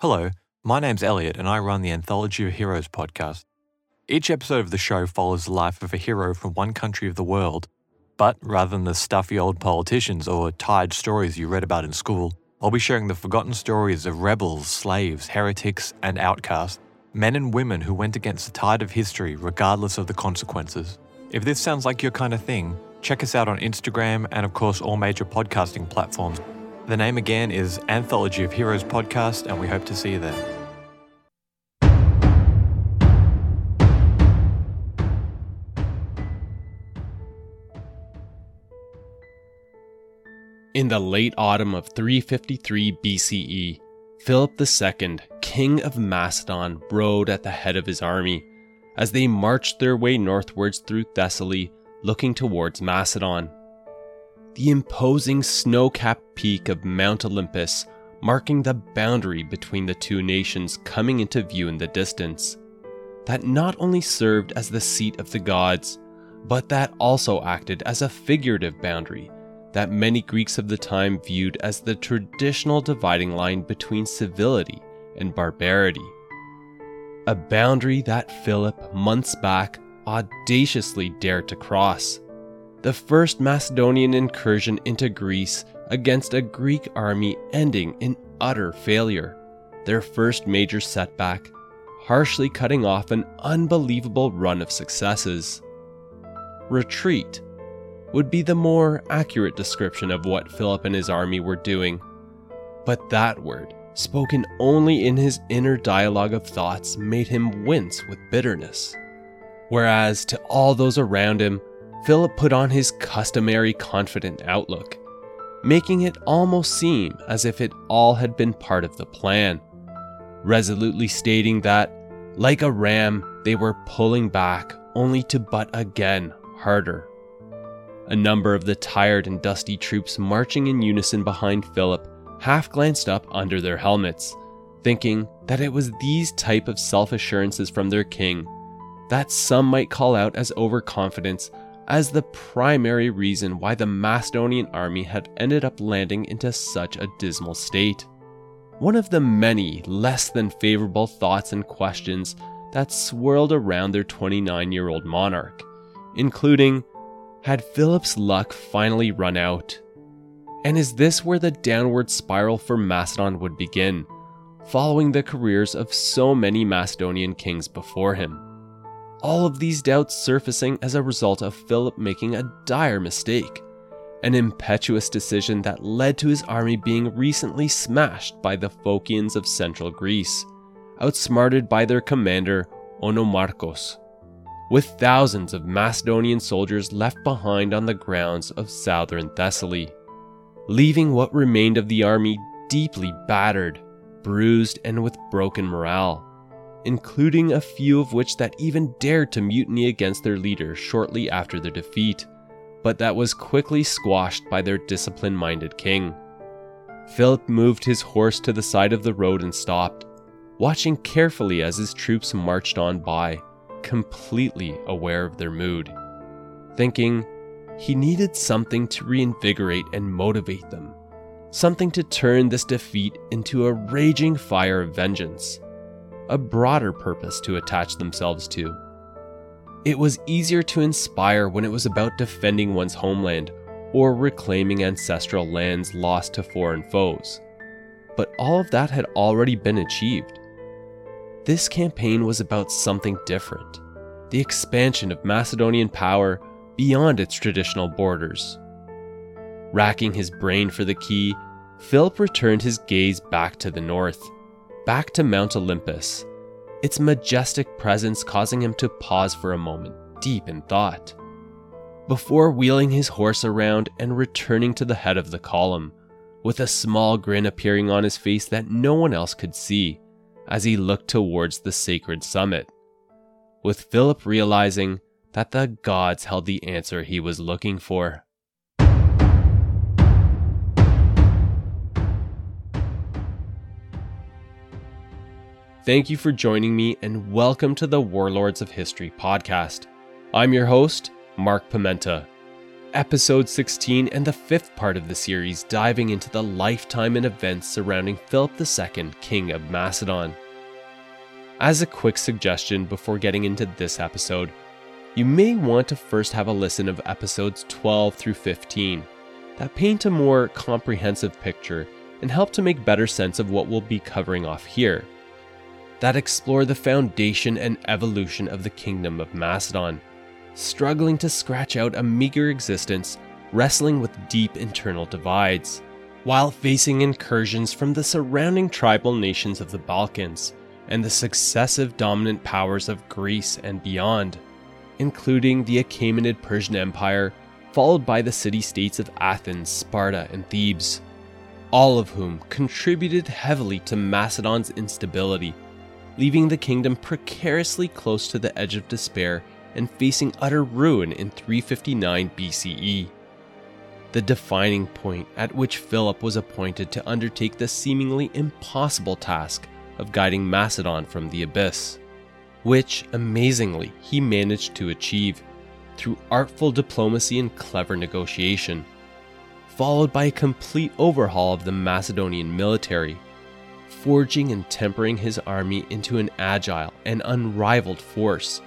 Hello, my name's Elliot, and I run the Anthology of Heroes podcast. Each episode of the show follows the life of a hero from one country of the world, but rather than the stuffy old politicians or tired stories you read about in school, I'll be sharing the forgotten stories of rebels, slaves, heretics, and outcasts, men and women who went against the tide of history regardless of the consequences. If this sounds like your kind of thing, check us out on Instagram and, of course, all major podcasting platforms the name again is Anthology of Heroes Podcast, and we hope to see you there. In the late autumn of 353 BCE, Philip II, king of Macedon, rode at the head of his army as they marched their way northwards through Thessaly, looking towards Macedon the imposing snow capped peak of Mount Olympus marking the boundary between the two nations coming into view in the distance. That not only served as the seat of the gods, but that also acted as a figurative boundary that many Greeks of the time viewed as the traditional dividing line between civility and barbarity. A boundary that Philip, months back, audaciously dared to cross the first Macedonian incursion into Greece against a Greek army ending in utter failure, their first major setback, harshly cutting off an unbelievable run of successes. Retreat would be the more accurate description of what Philip and his army were doing, but that word, spoken only in his inner dialogue of thoughts, made him wince with bitterness. Whereas to all those around him, Philip put on his customary confident outlook, making it almost seem as if it all had been part of the plan, resolutely stating that, like a ram, they were pulling back only to butt again harder. A number of the tired and dusty troops marching in unison behind Philip half glanced up under their helmets, thinking that it was these type of self-assurances from their king that some might call out as overconfidence as the primary reason why the Macedonian army had ended up landing into such a dismal state. One of the many less than favorable thoughts and questions that swirled around their 29 year old monarch, including had Philip's luck finally run out? And is this where the downward spiral for Macedon would begin, following the careers of so many Macedonian kings before him? All of these doubts surfacing as a result of Philip making a dire mistake, an impetuous decision that led to his army being recently smashed by the Phocians of central Greece, outsmarted by their commander Onomarchus, with thousands of Macedonian soldiers left behind on the grounds of southern Thessaly, leaving what remained of the army deeply battered, bruised, and with broken morale including a few of which that even dared to mutiny against their leader shortly after their defeat, but that was quickly squashed by their discipline minded king. Philip moved his horse to the side of the road and stopped, watching carefully as his troops marched on by, completely aware of their mood, thinking he needed something to reinvigorate and motivate them, something to turn this defeat into a raging fire of vengeance a broader purpose to attach themselves to. It was easier to inspire when it was about defending one's homeland or reclaiming ancestral lands lost to foreign foes. But all of that had already been achieved. This campaign was about something different the expansion of Macedonian power beyond its traditional borders. Racking his brain for the key, Philip returned his gaze back to the north back to Mount Olympus, its majestic presence causing him to pause for a moment, deep in thought, before wheeling his horse around and returning to the head of the column, with a small grin appearing on his face that no one else could see as he looked towards the sacred summit, with Philip realizing that the gods held the answer he was looking for. Thank you for joining me and welcome to the Warlords of History podcast. I'm your host, Mark Pimenta. episode 16 and the fifth part of the series diving into the lifetime and events surrounding Philip II, King of Macedon. As a quick suggestion before getting into this episode, you may want to first have a listen of episodes 12 through 15 that paint a more comprehensive picture and help to make better sense of what we'll be covering off here. That explore the foundation and evolution of the Kingdom of Macedon, struggling to scratch out a meager existence, wrestling with deep internal divides, while facing incursions from the surrounding tribal nations of the Balkans and the successive dominant powers of Greece and beyond, including the Achaemenid Persian Empire, followed by the city states of Athens, Sparta, and Thebes all of whom contributed heavily to Macedon's instability, leaving the kingdom precariously close to the edge of despair and facing utter ruin in 359 BCE. The defining point at which Philip was appointed to undertake the seemingly impossible task of guiding Macedon from the abyss, which, amazingly, he managed to achieve through artful diplomacy and clever negotiation followed by a complete overhaul of the Macedonian military, forging and tempering his army into an agile and unrivaled force,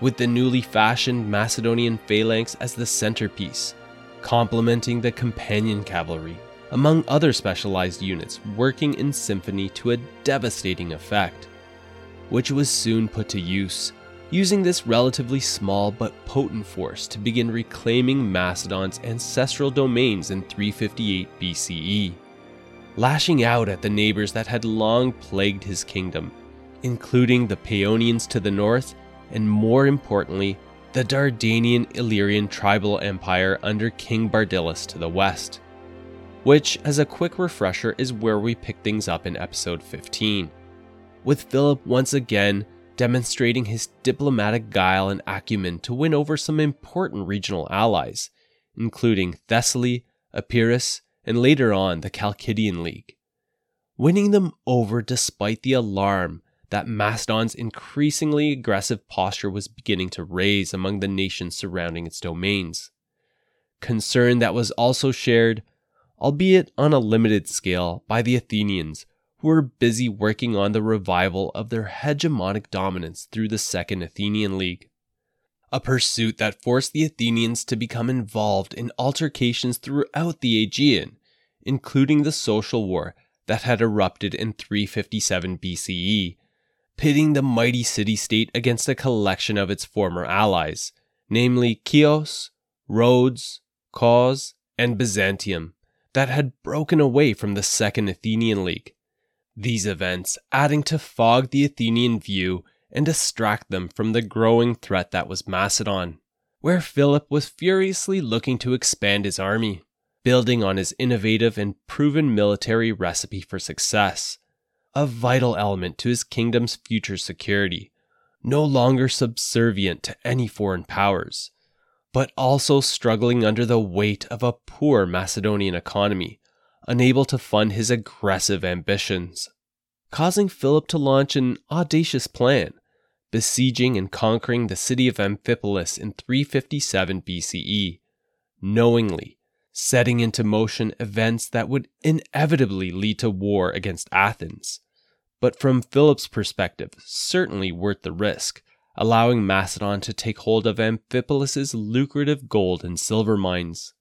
with the newly fashioned Macedonian phalanx as the centerpiece, complementing the companion cavalry, among other specialized units working in symphony to a devastating effect, which was soon put to use using this relatively small but potent force to begin reclaiming Macedon's ancestral domains in 358 BCE, lashing out at the neighbors that had long plagued his kingdom, including the Paeonians to the north, and more importantly, the Dardanian Illyrian tribal empire under King Bardylis to the west. Which, as a quick refresher, is where we pick things up in episode 15. With Philip once again demonstrating his diplomatic guile and acumen to win over some important regional allies, including Thessaly, Epirus, and later on the Chalcidian League. Winning them over despite the alarm that Macedon's increasingly aggressive posture was beginning to raise among the nations surrounding its domains. Concern that was also shared, albeit on a limited scale, by the Athenians, who were busy working on the revival of their hegemonic dominance through the Second Athenian League. A pursuit that forced the Athenians to become involved in altercations throughout the Aegean, including the social war that had erupted in 357 BCE, pitting the mighty city state against a collection of its former allies, namely Chios, Rhodes, Cos, and Byzantium, that had broken away from the Second Athenian League. These events adding to fog the Athenian view and distract them from the growing threat that was Macedon, where Philip was furiously looking to expand his army, building on his innovative and proven military recipe for success, a vital element to his kingdom's future security, no longer subservient to any foreign powers, but also struggling under the weight of a poor Macedonian economy unable to fund his aggressive ambitions, causing Philip to launch an audacious plan, besieging and conquering the city of Amphipolis in 357 BCE, knowingly setting into motion events that would inevitably lead to war against Athens, but from Philip's perspective, certainly worth the risk, allowing Macedon to take hold of Amphipolis's lucrative gold and silver mines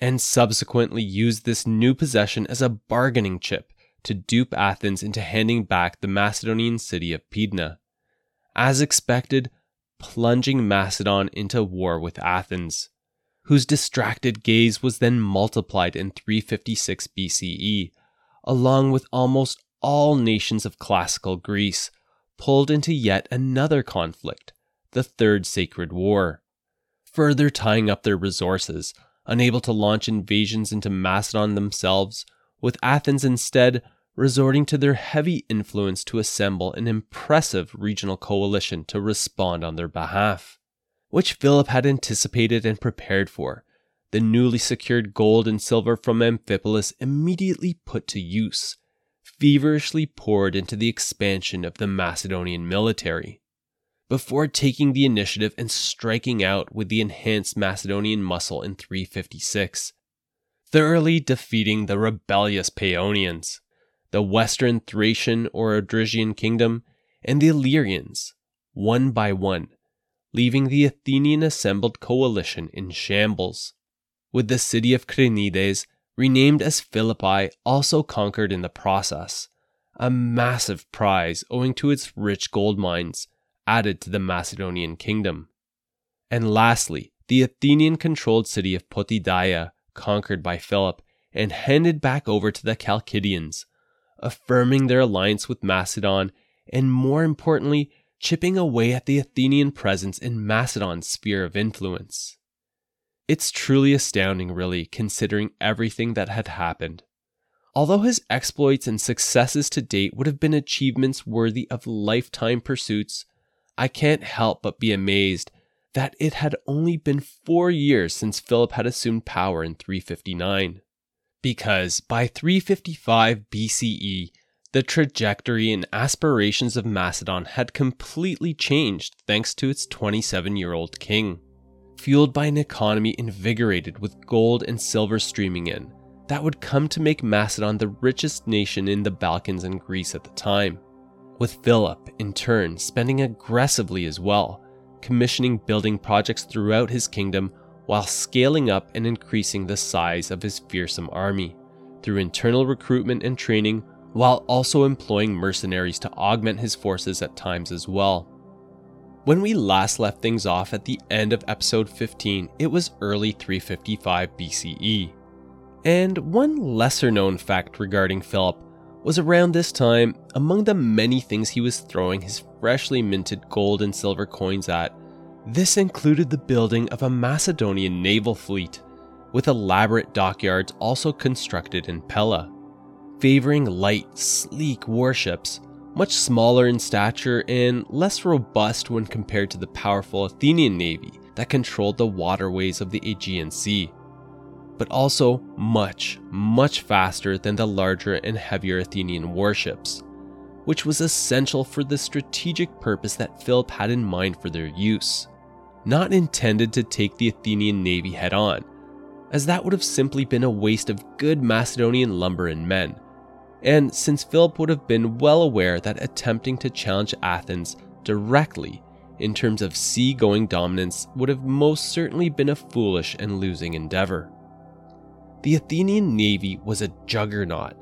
and subsequently used this new possession as a bargaining chip to dupe Athens into handing back the Macedonian city of Pydna. As expected, plunging Macedon into war with Athens, whose distracted gaze was then multiplied in 356 BCE, along with almost all nations of classical Greece, pulled into yet another conflict, the Third Sacred War, further tying up their resources unable to launch invasions into Macedon themselves, with Athens instead resorting to their heavy influence to assemble an impressive regional coalition to respond on their behalf, which Philip had anticipated and prepared for. The newly secured gold and silver from Amphipolis immediately put to use, feverishly poured into the expansion of the Macedonian military. before taking the initiative and striking out with the enhanced Macedonian muscle in 356, thoroughly defeating the rebellious Paeonians, the western Thracian or Odrysian kingdom, and the Illyrians, one by one, leaving the Athenian assembled coalition in shambles. With the city of Crenides, renamed as Philippi, also conquered in the process, a massive prize owing to its rich gold mines added to the Macedonian kingdom. And lastly, the Athenian controlled city of Potidaea, conquered by Philip and handed back over to the Chalcidians, affirming their alliance with Macedon and, more importantly, chipping away at the Athenian presence in Macedon's sphere of influence. It's truly astounding, really, considering everything that had happened. Although his exploits and successes to date would have been achievements worthy of lifetime pursuits, I can't help but be amazed that it had only been four years since Philip had assumed power in 359. Because by 355 BCE, the trajectory and aspirations of Macedon had completely changed thanks to its 27 year old king. Fueled by an economy invigorated with gold and silver streaming in, that would come to make Macedon the richest nation in the Balkans and Greece at the time with Philip, in turn, spending aggressively as well, commissioning building projects throughout his kingdom while scaling up and increasing the size of his fearsome army through internal recruitment and training, while also employing mercenaries to augment his forces at times as well. When we last left things off at the end of episode 15, it was early 355 BCE. And one lesser known fact regarding Philip was around this time, among the many things he was throwing his freshly minted gold and silver coins at, this included the building of a Macedonian naval fleet, with elaborate dockyards also constructed in Pella, favoring light, sleek warships, much smaller in stature and less robust when compared to the powerful Athenian navy that controlled the waterways of the Aegean Sea but also much, much faster than the larger and heavier Athenian warships, which was essential for the strategic purpose that Philip had in mind for their use. Not intended to take the Athenian navy head on, as that would have simply been a waste of good Macedonian lumber and men. And since Philip would have been well aware that attempting to challenge Athens directly in terms of sea-going dominance would have most certainly been a foolish and losing endeavor. The Athenian navy was a juggernaut,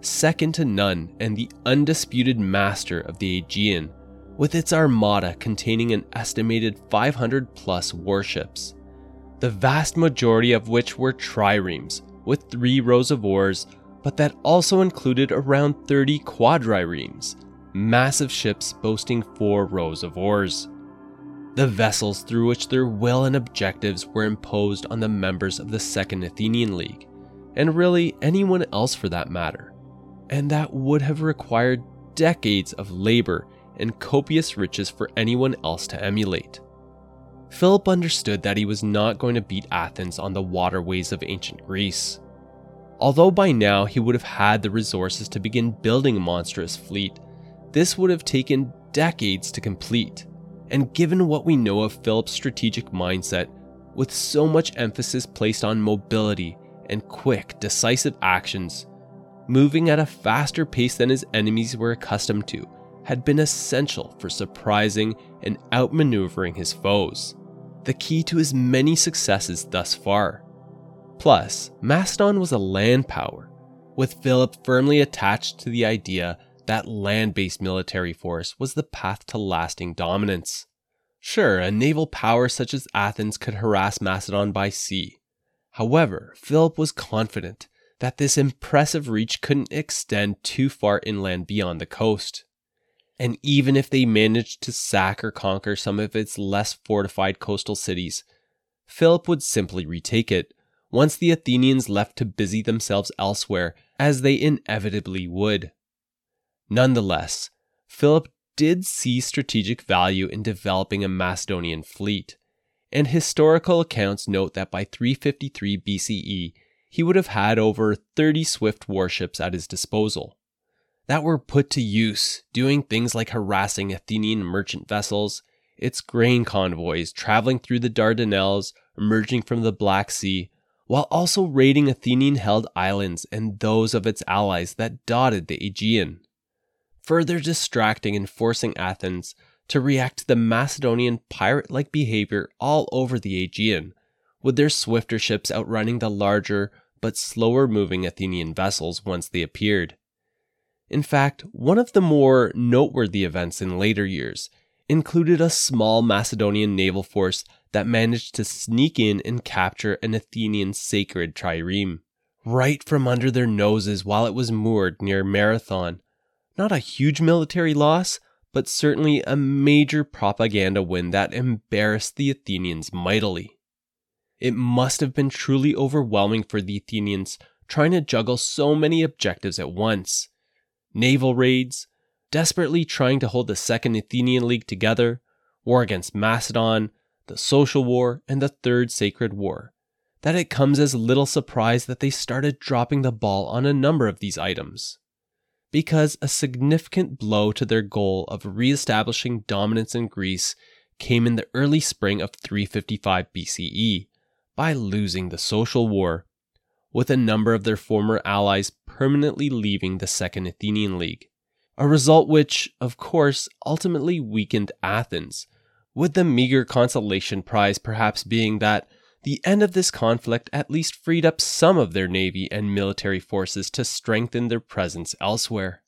second to none and the undisputed master of the Aegean, with its armada containing an estimated 500 plus warships, the vast majority of which were triremes, with three rows of oars, but that also included around 30 quadriremes, massive ships boasting four rows of oars the vessels through which their will and objectives were imposed on the members of the Second Athenian League, and really anyone else for that matter. And that would have required decades of labor and copious riches for anyone else to emulate. Philip understood that he was not going to beat Athens on the waterways of ancient Greece. Although by now he would have had the resources to begin building a monstrous fleet, this would have taken decades to complete and given what we know of Philip's strategic mindset, with so much emphasis placed on mobility and quick, decisive actions, moving at a faster pace than his enemies were accustomed to had been essential for surprising and outmaneuvering his foes, the key to his many successes thus far. Plus, Macedon was a land power, with Philip firmly attached to the idea that land based military force was the path to lasting dominance. Sure, a naval power such as Athens could harass Macedon by sea. However, Philip was confident that this impressive reach couldn't extend too far inland beyond the coast. And even if they managed to sack or conquer some of its less fortified coastal cities, Philip would simply retake it once the Athenians left to busy themselves elsewhere, as they inevitably would. Nonetheless, Philip did see strategic value in developing a Macedonian fleet, and historical accounts note that by 353 BCE, he would have had over 30 swift warships at his disposal that were put to use doing things like harassing Athenian merchant vessels, its grain convoys traveling through the Dardanelles, emerging from the Black Sea, while also raiding Athenian held islands and those of its allies that dotted the Aegean, further distracting and forcing Athens to react to the Macedonian pirate like behavior all over the Aegean, with their swifter ships outrunning the larger but slower moving Athenian vessels once they appeared. In fact, one of the more noteworthy events in later years included a small Macedonian naval force that managed to sneak in and capture an Athenian sacred trireme, right from under their noses while it was moored near Marathon. Not a huge military loss, but certainly a major propaganda win that embarrassed the Athenians mightily. It must have been truly overwhelming for the Athenians trying to juggle so many objectives at once naval raids, desperately trying to hold the Second Athenian League together, war against Macedon, the Social War, and the Third Sacred War, that it comes as little surprise that they started dropping the ball on a number of these items. Because a significant blow to their goal of re establishing dominance in Greece came in the early spring of 355 BCE by losing the Social War, with a number of their former allies permanently leaving the Second Athenian League. A result which, of course, ultimately weakened Athens with the meager consolation prize perhaps being that the end of this conflict at least freed up some of their navy and military forces to strengthen their presence elsewhere,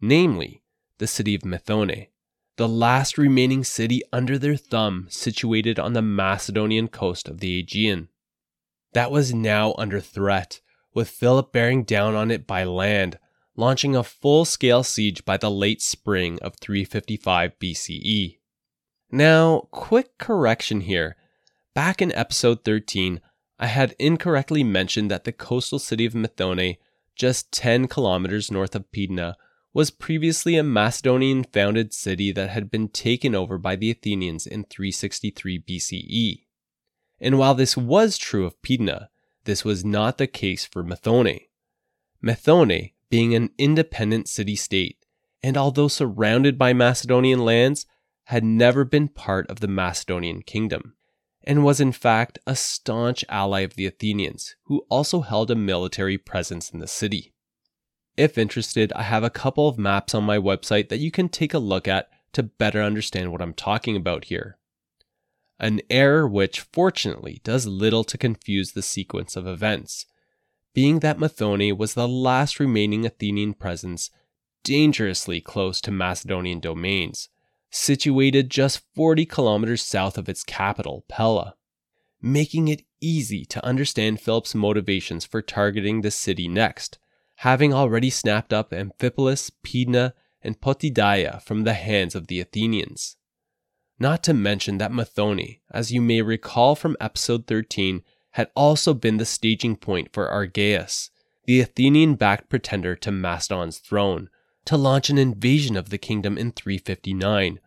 namely, the city of Methone, the last remaining city under their thumb situated on the Macedonian coast of the Aegean. That was now under threat, with Philip bearing down on it by land, launching a full scale siege by the late spring of 355 BCE. Now, quick correction here. Back in episode 13, I had incorrectly mentioned that the coastal city of Methone, just 10 kilometers north of Pydna, was previously a Macedonian founded city that had been taken over by the Athenians in 363 BCE. And while this was true of Pydna, this was not the case for Methone. Methone, being an independent city state, and although surrounded by Macedonian lands, had never been part of the Macedonian kingdom, and was in fact a staunch ally of the Athenians, who also held a military presence in the city. If interested, I have a couple of maps on my website that you can take a look at to better understand what I'm talking about here. An error which, fortunately, does little to confuse the sequence of events, being that Methone was the last remaining Athenian presence dangerously close to Macedonian domains, situated just 40 kilometers south of its capital, Pella, making it easy to understand Philip's motivations for targeting the city next, having already snapped up Amphipolis, Pydna, and Potidaea from the hands of the Athenians. Not to mention that Methone, as you may recall from episode 13, had also been the staging point for Argaeus, the Athenian backed pretender to Macedon's throne, to launch an invasion of the kingdom in 359,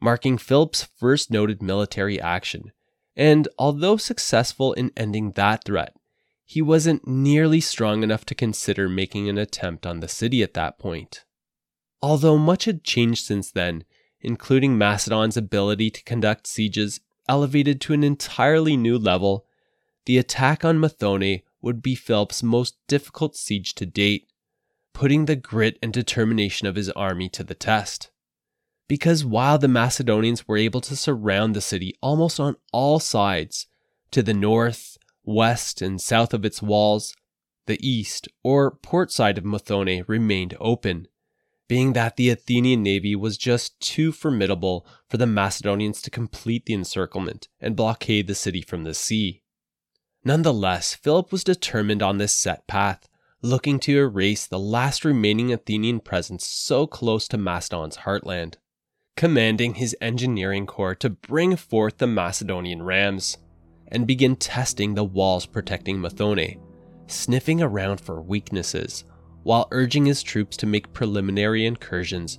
marking Philip's first noted military action. And although successful in ending that threat, he wasn't nearly strong enough to consider making an attempt on the city at that point. Although much had changed since then, including Macedon's ability to conduct sieges elevated to an entirely new level, the attack on Methone would be Philip's most difficult siege to date, putting the grit and determination of his army to the test. Because while the Macedonians were able to surround the city almost on all sides, to the north, west, and south of its walls, the east, or port side of Methone remained open, being that the Athenian navy was just too formidable for the Macedonians to complete the encirclement and blockade the city from the sea. Nonetheless, Philip was determined on this set path, looking to erase the last remaining Athenian presence so close to Macedon's heartland, commanding his engineering corps to bring forth the Macedonian rams and begin testing the walls protecting Methone, sniffing around for weaknesses, while urging his troops to make preliminary incursions,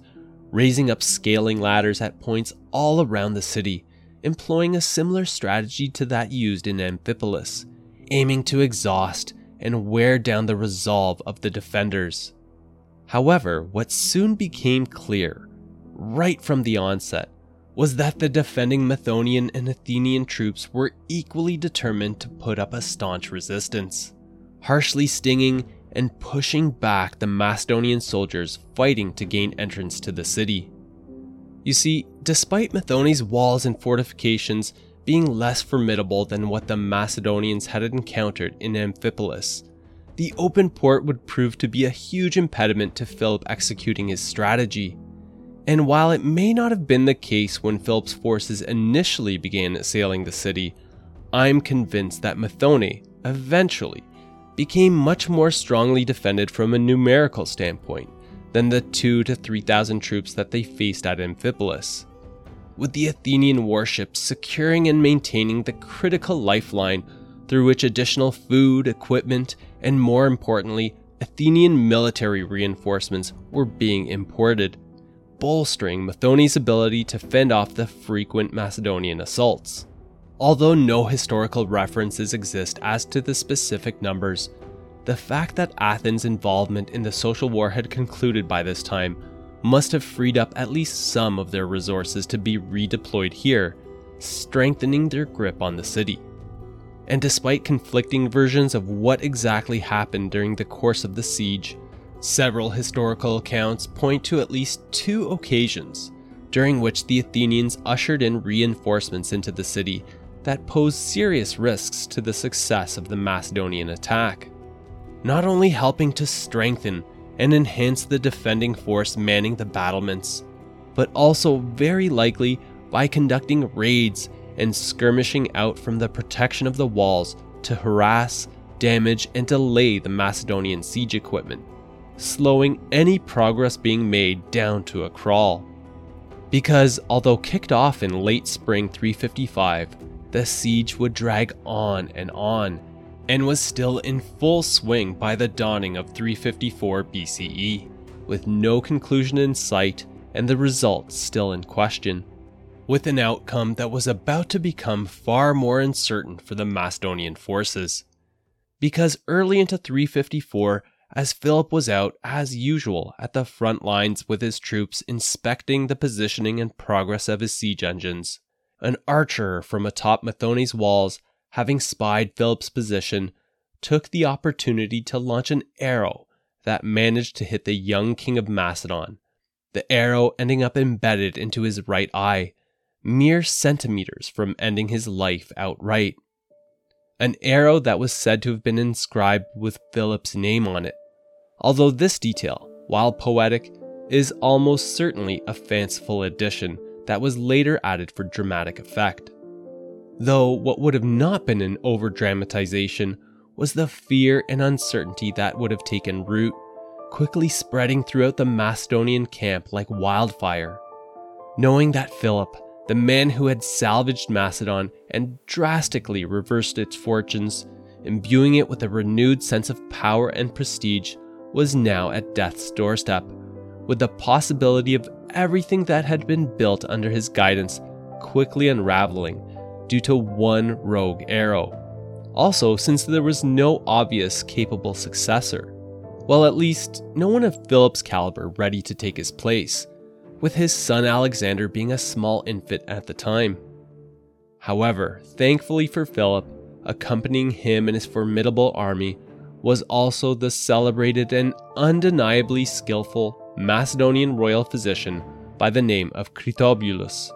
raising up scaling ladders at points all around the city, employing a similar strategy to that used in Amphipolis, aiming to exhaust and wear down the resolve of the defenders. However, what soon became clear, right from the onset, was that the defending Methonian and Athenian troops were equally determined to put up a staunch resistance, harshly stinging and pushing back the Macedonian soldiers fighting to gain entrance to the city. You see, despite Methone's walls and fortifications being less formidable than what the Macedonians had encountered in Amphipolis, the open port would prove to be a huge impediment to Philip executing his strategy. And while it may not have been the case when Philip's forces initially began assailing the city, I'm convinced that Methone eventually became much more strongly defended from a numerical standpoint than the 2 to 3,000 troops that they faced at Amphipolis. With the Athenian warships securing and maintaining the critical lifeline through which additional food, equipment, and more importantly, Athenian military reinforcements were being imported, bolstering Methone's ability to fend off the frequent Macedonian assaults. Although no historical references exist as to the specific numbers, the fact that Athens' involvement in the social war had concluded by this time must have freed up at least some of their resources to be redeployed here, strengthening their grip on the city. And despite conflicting versions of what exactly happened during the course of the siege, several historical accounts point to at least two occasions during which the Athenians ushered in reinforcements into the city that posed serious risks to the success of the Macedonian attack. Not only helping to strengthen and enhance the defending force manning the battlements, but also very likely by conducting raids and skirmishing out from the protection of the walls to harass, damage, and delay the Macedonian siege equipment, slowing any progress being made down to a crawl. Because although kicked off in late spring 355, the siege would drag on and on, and was still in full swing by the dawning of 354 BCE, with no conclusion in sight and the results still in question, with an outcome that was about to become far more uncertain for the Macedonian forces. Because early into 354, as Philip was out, as usual, at the front lines with his troops inspecting the positioning and progress of his siege engines, an archer from atop Methone's walls, having spied Philip's position, took the opportunity to launch an arrow that managed to hit the young king of Macedon, the arrow ending up embedded into his right eye, mere centimeters from ending his life outright. An arrow that was said to have been inscribed with Philip's name on it, although this detail, while poetic, is almost certainly a fanciful addition that was later added for dramatic effect. Though what would have not been an over dramatization was the fear and uncertainty that would have taken root, quickly spreading throughout the Macedonian camp like wildfire. Knowing that Philip, the man who had salvaged Macedon and drastically reversed its fortunes, imbuing it with a renewed sense of power and prestige, was now at death's doorstep, with the possibility of everything that had been built under his guidance quickly unraveling due to one rogue arrow. Also, since there was no obvious capable successor. Well, at least no one of Philip's caliber ready to take his place, with his son Alexander being a small infant at the time. However, thankfully for Philip, accompanying him and his formidable army was also the celebrated and undeniably skillful Macedonian royal physician by the name of Critobulus,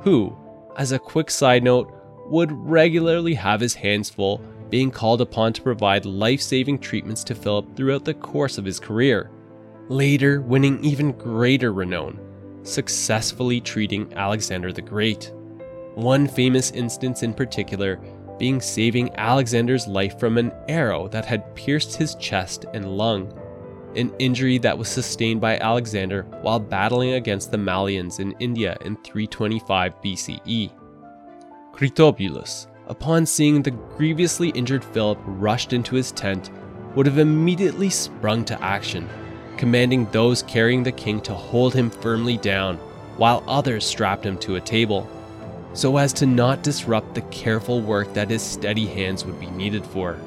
who, as a quick side note, would regularly have his hands full being called upon to provide life saving treatments to Philip throughout the course of his career, later winning even greater renown, successfully treating Alexander the Great. One famous instance in particular being saving Alexander's life from an arrow that had pierced his chest and lung an injury that was sustained by Alexander while battling against the Mallians in India in 325 BCE. Critobulus, upon seeing the grievously injured Philip rushed into his tent, would have immediately sprung to action, commanding those carrying the king to hold him firmly down while others strapped him to a table, so as to not disrupt the careful work that his steady hands would be needed for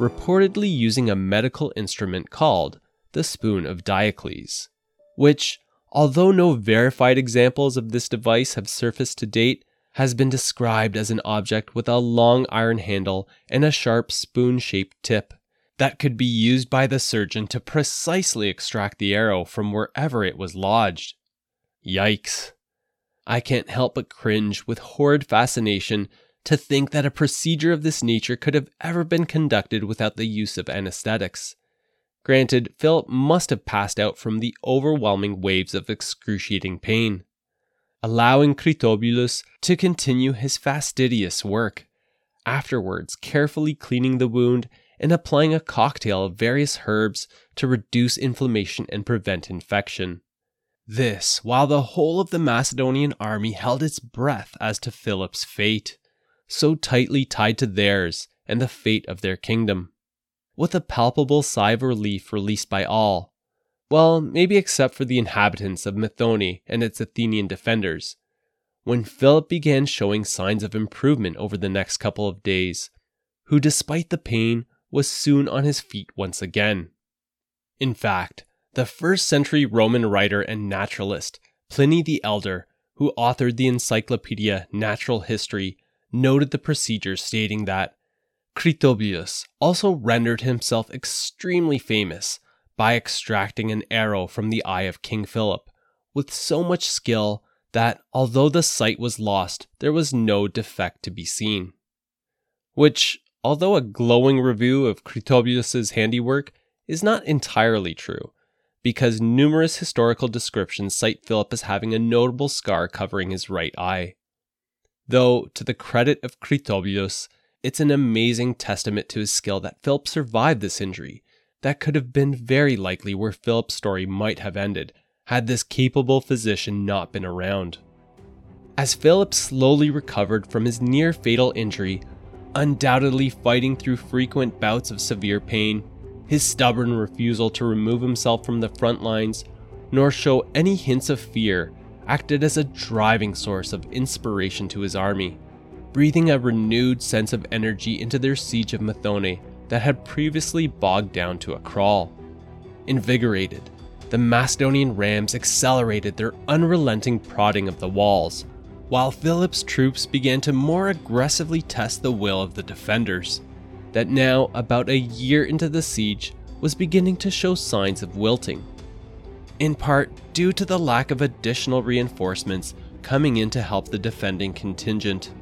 reportedly using a medical instrument called the Spoon of Diocles, which, although no verified examples of this device have surfaced to date, has been described as an object with a long iron handle and a sharp spoon shaped tip that could be used by the surgeon to precisely extract the arrow from wherever it was lodged. Yikes. I can't help but cringe with horrid fascination to think that a procedure of this nature could have ever been conducted without the use of anesthetics. Granted, Philip must have passed out from the overwhelming waves of excruciating pain, allowing Critobulus to continue his fastidious work, afterwards carefully cleaning the wound and applying a cocktail of various herbs to reduce inflammation and prevent infection. This, while the whole of the Macedonian army held its breath as to Philip's fate, so tightly tied to theirs and the fate of their kingdom with a palpable sigh of relief released by all. Well, maybe except for the inhabitants of Methone and its Athenian defenders. When Philip began showing signs of improvement over the next couple of days, who, despite the pain, was soon on his feet once again. In fact, the first century Roman writer and naturalist, Pliny the Elder, who authored the Encyclopedia Natural History, noted the procedure, stating that Critobulus also rendered himself extremely famous by extracting an arrow from the eye of King Philip with so much skill that although the sight was lost, there was no defect to be seen. Which, although a glowing review of Critobulus's handiwork, is not entirely true, because numerous historical descriptions cite Philip as having a notable scar covering his right eye. Though, to the credit of Critobulus, it's an amazing testament to his skill that Philip survived this injury. That could have been very likely where Philip's story might have ended, had this capable physician not been around. As Philip slowly recovered from his near fatal injury, undoubtedly fighting through frequent bouts of severe pain, his stubborn refusal to remove himself from the front lines, nor show any hints of fear, acted as a driving source of inspiration to his army breathing a renewed sense of energy into their siege of Methone that had previously bogged down to a crawl. Invigorated, the Macedonian rams accelerated their unrelenting prodding of the walls, while Philip's troops began to more aggressively test the will of the defenders, that now, about a year into the siege, was beginning to show signs of wilting. In part due to the lack of additional reinforcements coming in to help the defending contingent.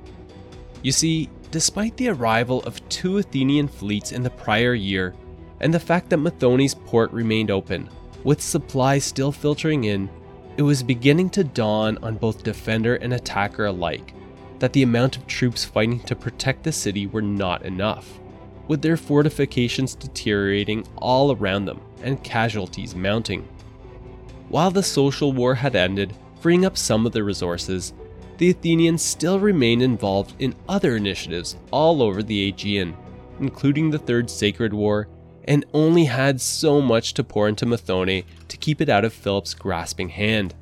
You see, despite the arrival of two Athenian fleets in the prior year, and the fact that Methone's port remained open, with supplies still filtering in, it was beginning to dawn on both defender and attacker alike that the amount of troops fighting to protect the city were not enough, with their fortifications deteriorating all around them and casualties mounting. While the social war had ended, freeing up some of the resources, the Athenians still remained involved in other initiatives all over the Aegean, including the Third Sacred War, and only had so much to pour into Methone to keep it out of Philip's grasping hand.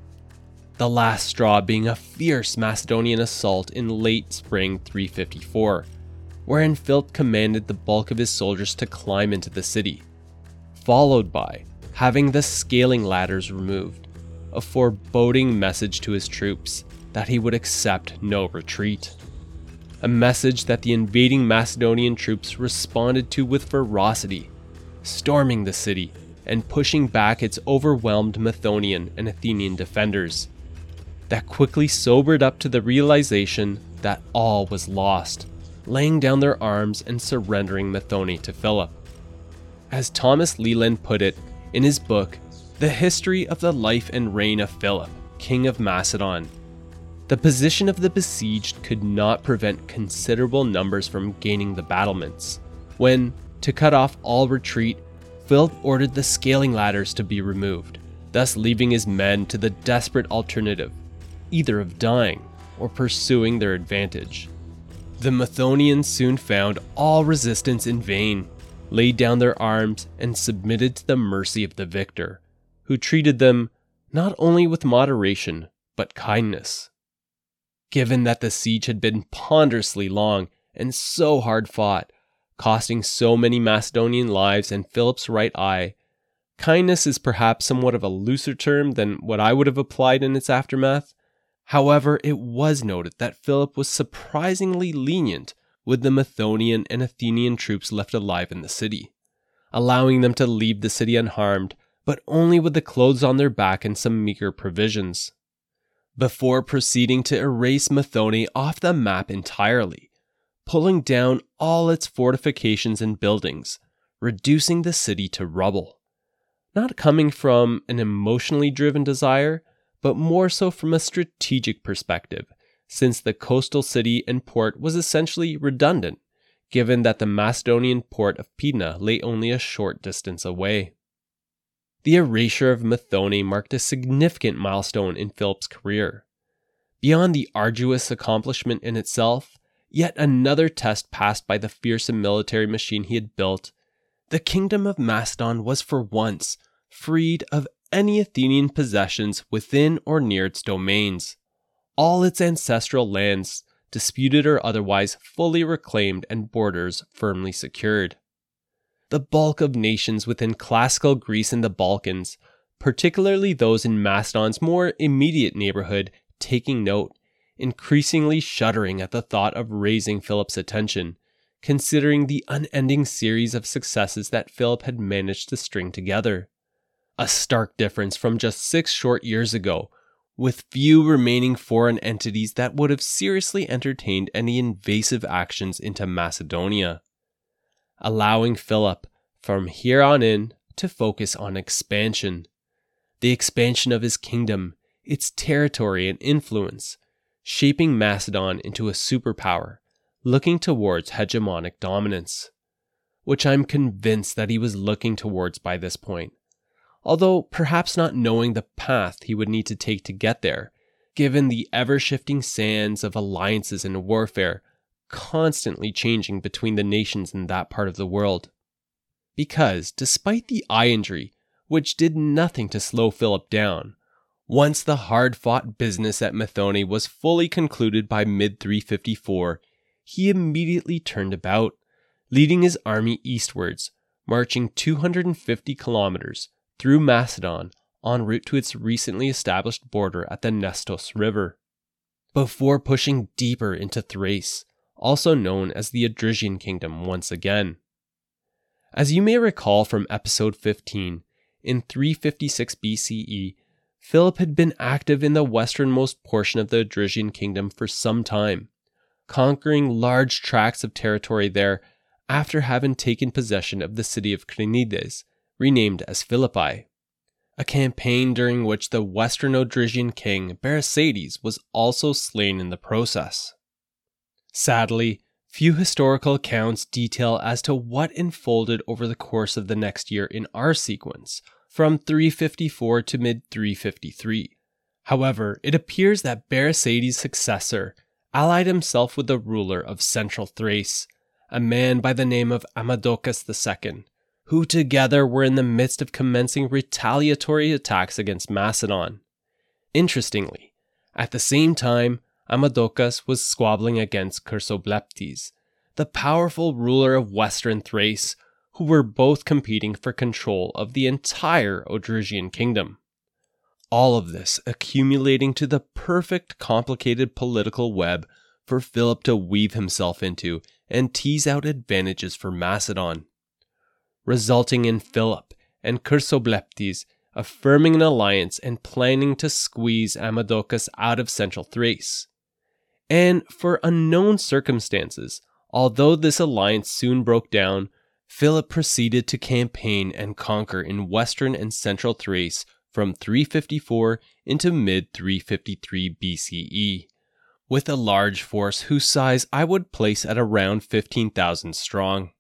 The last straw being a fierce Macedonian assault in late spring 354, wherein Philip commanded the bulk of his soldiers to climb into the city, followed by having the scaling ladders removed, a foreboding message to his troops that he would accept no retreat. A message that the invading Macedonian troops responded to with ferocity, storming the city and pushing back its overwhelmed Methonian and Athenian defenders. That quickly sobered up to the realization that all was lost, laying down their arms and surrendering Methone to Philip. As Thomas Leland put it in his book, The History of the Life and Reign of Philip, King of Macedon, the position of the besieged could not prevent considerable numbers from gaining the battlements, when, to cut off all retreat, Philip ordered the scaling ladders to be removed, thus leaving his men to the desperate alternative either of dying or pursuing their advantage. The Methonians soon found all resistance in vain, laid down their arms, and submitted to the mercy of the victor, who treated them not only with moderation, but kindness. Given that the siege had been ponderously long and so hard fought, costing so many Macedonian lives and Philip's right eye, Kindness is perhaps somewhat of a looser term than what I would have applied in its aftermath. However, it was noted that Philip was surprisingly lenient with the Methonian and Athenian troops left alive in the city, allowing them to leave the city unharmed, but only with the clothes on their back and some meager provisions. Before proceeding to erase Methone off the map entirely, pulling down all its fortifications and buildings, reducing the city to rubble. Not coming from an emotionally driven desire, but more so from a strategic perspective, since the coastal city and port was essentially redundant, given that the Macedonian port of Pydna lay only a short distance away. The erasure of Methone marked a significant milestone in Philip's career. Beyond the arduous accomplishment in itself, yet another test passed by the fearsome military machine he had built, the kingdom of Macedon was for once freed of any Athenian possessions within or near its domains. All its ancestral lands, disputed or otherwise, fully reclaimed and borders firmly secured. The bulk of nations within classical Greece and the Balkans, particularly those in Macedon's more immediate neighborhood, taking note, increasingly shuddering at the thought of raising Philip's attention, considering the unending series of successes that Philip had managed to string together. A stark difference from just six short years ago, with few remaining foreign entities that would have seriously entertained any invasive actions into Macedonia. Allowing Philip, from here on in, to focus on expansion. The expansion of his kingdom, its territory and influence, shaping Macedon into a superpower, looking towards hegemonic dominance, which I'm convinced that he was looking towards by this point, although perhaps not knowing the path he would need to take to get there, given the ever shifting sands of alliances and warfare constantly changing between the nations in that part of the world. Because, despite the eye injury, which did nothing to slow Philip down, once the hard fought business at Methone was fully concluded by mid 354, he immediately turned about, leading his army eastwards, marching 250 kilometers through Macedon en route to its recently established border at the Nestos River. Before pushing deeper into Thrace, also known as the Odrysian Kingdom once again. As you may recall from episode 15, in 356 BCE, Philip had been active in the westernmost portion of the Odrysian kingdom for some time, conquering large tracts of territory there after having taken possession of the city of Crenides, renamed as Philippi. A campaign during which the western Odrysian king Berisades was also slain in the process. Sadly, few historical accounts detail as to what unfolded over the course of the next year in our sequence, from 354 to mid 353. However, it appears that Berisades' successor allied himself with the ruler of central Thrace, a man by the name of Amadocus II, who together were in the midst of commencing retaliatory attacks against Macedon. Interestingly, at the same time, Amadocus was squabbling against Chersobleptes, the powerful ruler of western Thrace who were both competing for control of the entire Odrysian kingdom. All of this accumulating to the perfect complicated political web for Philip to weave himself into and tease out advantages for Macedon, resulting in Philip and Chersobleptes affirming an alliance and planning to squeeze Amadocus out of central Thrace. And for unknown circumstances, although this alliance soon broke down, Philip proceeded to campaign and conquer in western and central Thrace from 354 into mid 353 BCE, with a large force whose size I would place at around 15,000 strong.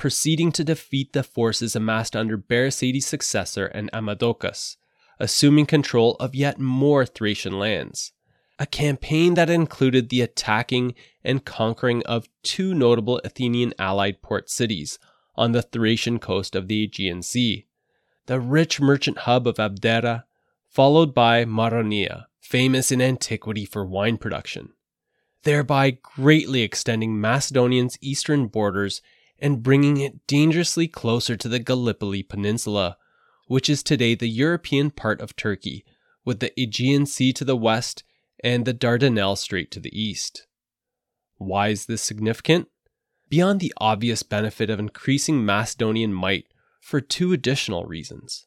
Proceeding to defeat the forces amassed under Berisades' successor and Amadocus, assuming control of yet more Thracian lands. A campaign that included the attacking and conquering of two notable Athenian allied port cities on the Thracian coast of the Aegean Sea, the rich merchant hub of Abdera, followed by Maroneia, famous in antiquity for wine production, thereby greatly extending Macedonia's eastern borders and bringing it dangerously closer to the Gallipoli Peninsula, which is today the European part of Turkey, with the Aegean Sea to the west and the Dardanelles Strait to the east. Why is this significant? Beyond the obvious benefit of increasing Macedonian might, for two additional reasons.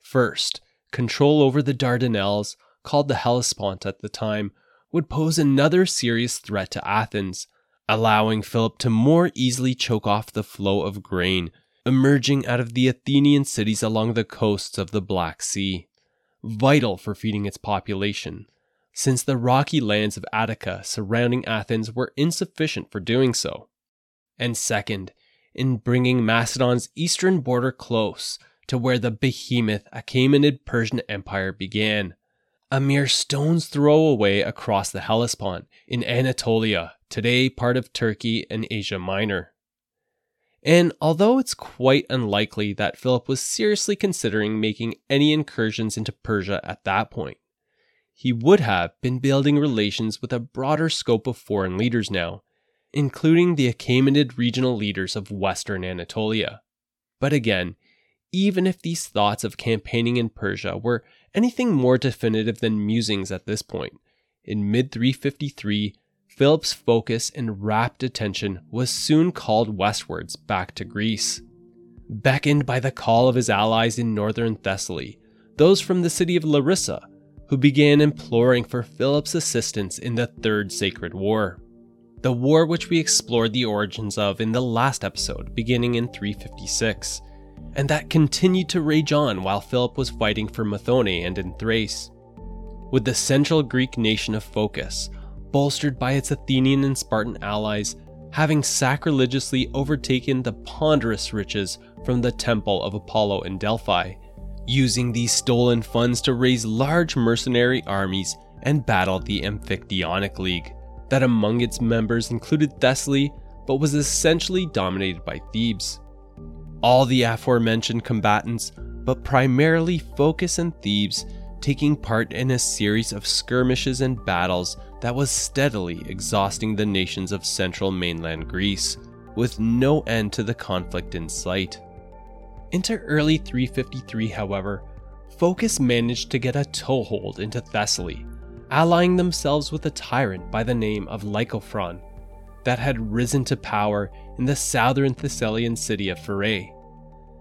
First, control over the Dardanelles, called the Hellespont at the time, would pose another serious threat to Athens, allowing Philip to more easily choke off the flow of grain emerging out of the Athenian cities along the coasts of the Black Sea, vital for feeding its population, since the rocky lands of Attica surrounding Athens were insufficient for doing so. And second, in bringing Macedon's eastern border close to where the behemoth Achaemenid Persian Empire began, a mere stone's throw away across the Hellespont in Anatolia, today part of Turkey and Asia Minor. And although it's quite unlikely that Philip was seriously considering making any incursions into Persia at that point, he would have been building relations with a broader scope of foreign leaders now, including the Achaemenid regional leaders of western Anatolia. But again, even if these thoughts of campaigning in Persia were anything more definitive than musings at this point, in mid 353, Philip's focus and rapt attention was soon called westwards back to Greece. Beckoned by the call of his allies in northern Thessaly, those from the city of Larissa, who began imploring for Philip's assistance in the Third Sacred War. The war which we explored the origins of in the last episode, beginning in 356, and that continued to rage on while Philip was fighting for Methone and in Thrace. With the central Greek nation of Phocis, bolstered by its Athenian and Spartan allies, having sacrilegiously overtaken the ponderous riches from the temple of Apollo in Delphi, using these stolen funds to raise large mercenary armies and battle the Amphictyonic League, that among its members included Thessaly, but was essentially dominated by Thebes. All the aforementioned combatants, but primarily Phocis and Thebes, taking part in a series of skirmishes and battles that was steadily exhausting the nations of central mainland Greece, with no end to the conflict in sight. Into early 353, however, Phocis managed to get a toehold into Thessaly, allying themselves with a tyrant by the name of Lycophron that had risen to power in the southern Thessalian city of Pherae.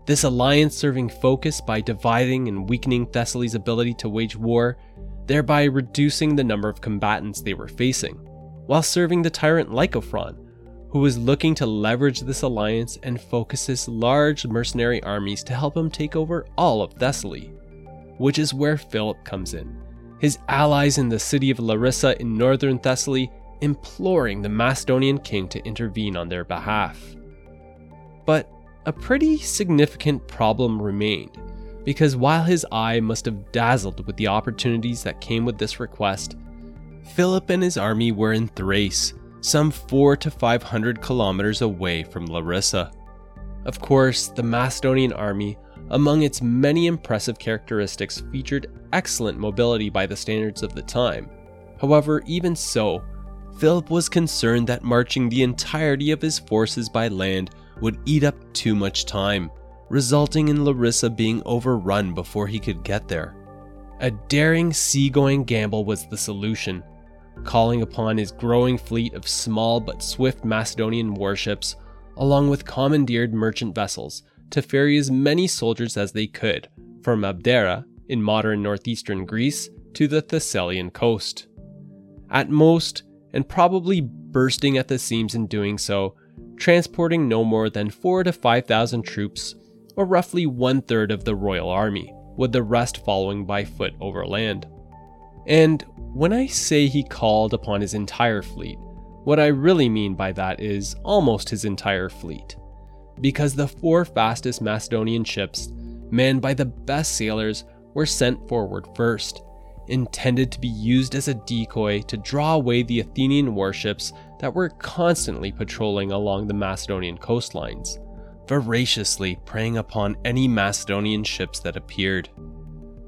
This alliance serving Phocis by dividing and weakening Thessaly's ability to wage war thereby reducing the number of combatants they were facing, while serving the tyrant Lycophron, who was looking to leverage this alliance and focus his large mercenary armies to help him take over all of Thessaly. Which is where Philip comes in, his allies in the city of Larissa in northern Thessaly imploring the Macedonian king to intervene on their behalf. But a pretty significant problem remained because while his eye must have dazzled with the opportunities that came with this request, Philip and his army were in Thrace, some 4 to 500 kilometers away from Larissa. Of course, the Macedonian army, among its many impressive characteristics, featured excellent mobility by the standards of the time. However, even so, Philip was concerned that marching the entirety of his forces by land would eat up too much time, resulting in Larissa being overrun before he could get there. A daring seagoing gamble was the solution, calling upon his growing fleet of small but swift Macedonian warships, along with commandeered merchant vessels, to ferry as many soldiers as they could from Abdera in modern northeastern Greece to the Thessalian coast. At most, and probably bursting at the seams in doing so, transporting no more than 4 to 5,000 troops or roughly one third of the royal army, with the rest following by foot overland. And when I say he called upon his entire fleet, what I really mean by that is almost his entire fleet. Because the four fastest Macedonian ships, manned by the best sailors, were sent forward first, intended to be used as a decoy to draw away the Athenian warships that were constantly patrolling along the Macedonian coastlines voraciously preying upon any Macedonian ships that appeared.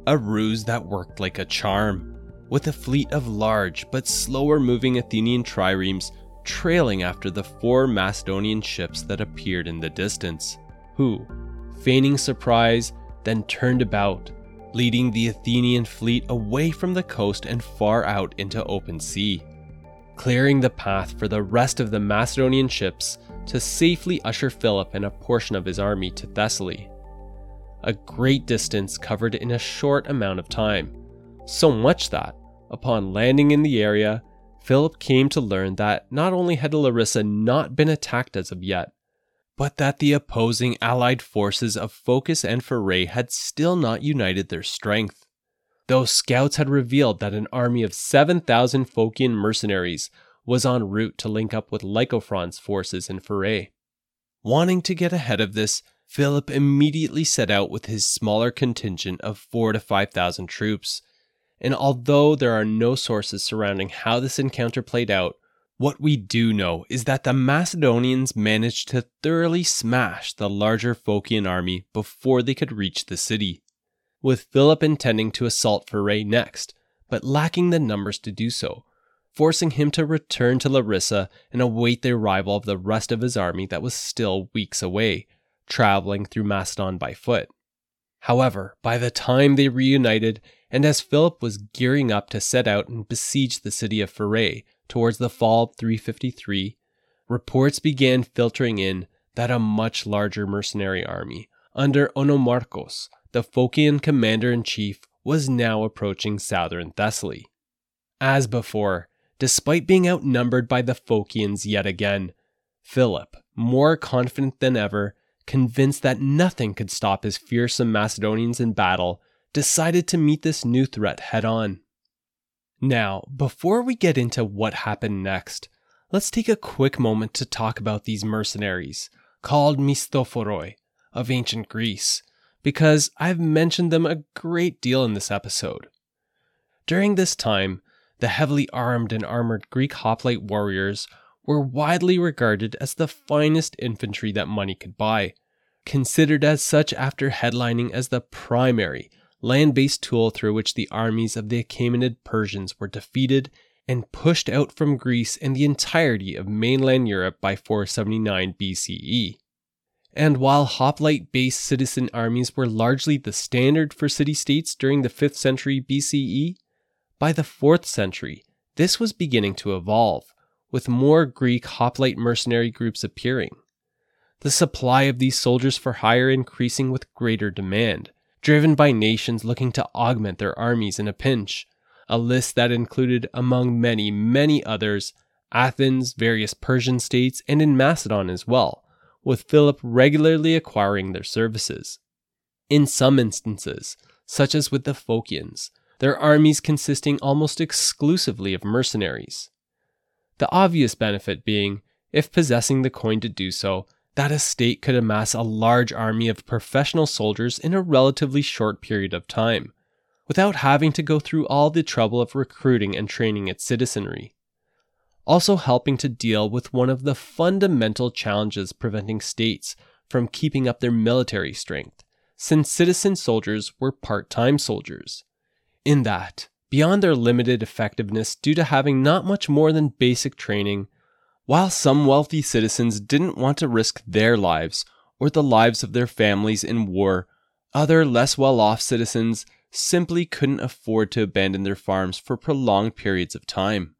A ruse that worked like a charm, with a fleet of large but slower moving Athenian triremes trailing after the four Macedonian ships that appeared in the distance, who, feigning surprise, then turned about, leading the Athenian fleet away from the coast and far out into open sea, clearing the path for the rest of the Macedonian ships to safely usher Philip and a portion of his army to Thessaly. A great distance covered in a short amount of time, so much that, upon landing in the area, Philip came to learn that not only had Larissa not been attacked as of yet, but that the opposing allied forces of Phocis and Pherae had still not united their strength. Though scouts had revealed that an army of 7,000 Phocian mercenaries was en route to link up with Lycophron's forces in Pherae. Wanting to get ahead of this, Philip immediately set out with his smaller contingent of 4 to 5,000 troops. And although there are no sources surrounding how this encounter played out, what we do know is that the Macedonians managed to thoroughly smash the larger Phocian army before they could reach the city, with Philip intending to assault Pherae next, but lacking the numbers to do so, forcing him to return to Larissa and await the arrival of the rest of his army that was still weeks away, traveling through Macedon by foot. However, by the time they reunited, and as Philip was gearing up to set out and besiege the city of Pherae towards the fall of 353, reports began filtering in that a much larger mercenary army, under Onomarchus, the Phocian commander in chief, was now approaching southern Thessaly. As before, despite being outnumbered by the Phocians yet again. Philip, more confident than ever, convinced that nothing could stop his fearsome Macedonians in battle, decided to meet this new threat head on. Now, before we get into what happened next, let's take a quick moment to talk about these mercenaries, called Misthophoroi, of ancient Greece, because I've mentioned them a great deal in this episode. During this time, the heavily armed and armored Greek hoplite warriors were widely regarded as the finest infantry that money could buy, considered as such after headlining as the primary land based tool through which the armies of the Achaemenid Persians were defeated and pushed out from Greece and the entirety of mainland Europe by 479 BCE. And while hoplite based citizen armies were largely the standard for city states during the 5th century BCE, by the 4th century, this was beginning to evolve, with more Greek hoplite mercenary groups appearing. The supply of these soldiers for hire increasing with greater demand, driven by nations looking to augment their armies in a pinch. A list that included, among many, many others, Athens, various Persian states, and in Macedon as well, with Philip regularly acquiring their services. In some instances, such as with the Phocians, their armies consisting almost exclusively of mercenaries. The obvious benefit being, if possessing the coin to do so, that a state could amass a large army of professional soldiers in a relatively short period of time, without having to go through all the trouble of recruiting and training its citizenry. Also, helping to deal with one of the fundamental challenges preventing states from keeping up their military strength, since citizen soldiers were part time soldiers in that, beyond their limited effectiveness due to having not much more than basic training, while some wealthy citizens didn't want to risk their lives or the lives of their families in war, other less well off citizens simply couldn't afford to abandon their farms for prolonged periods of time.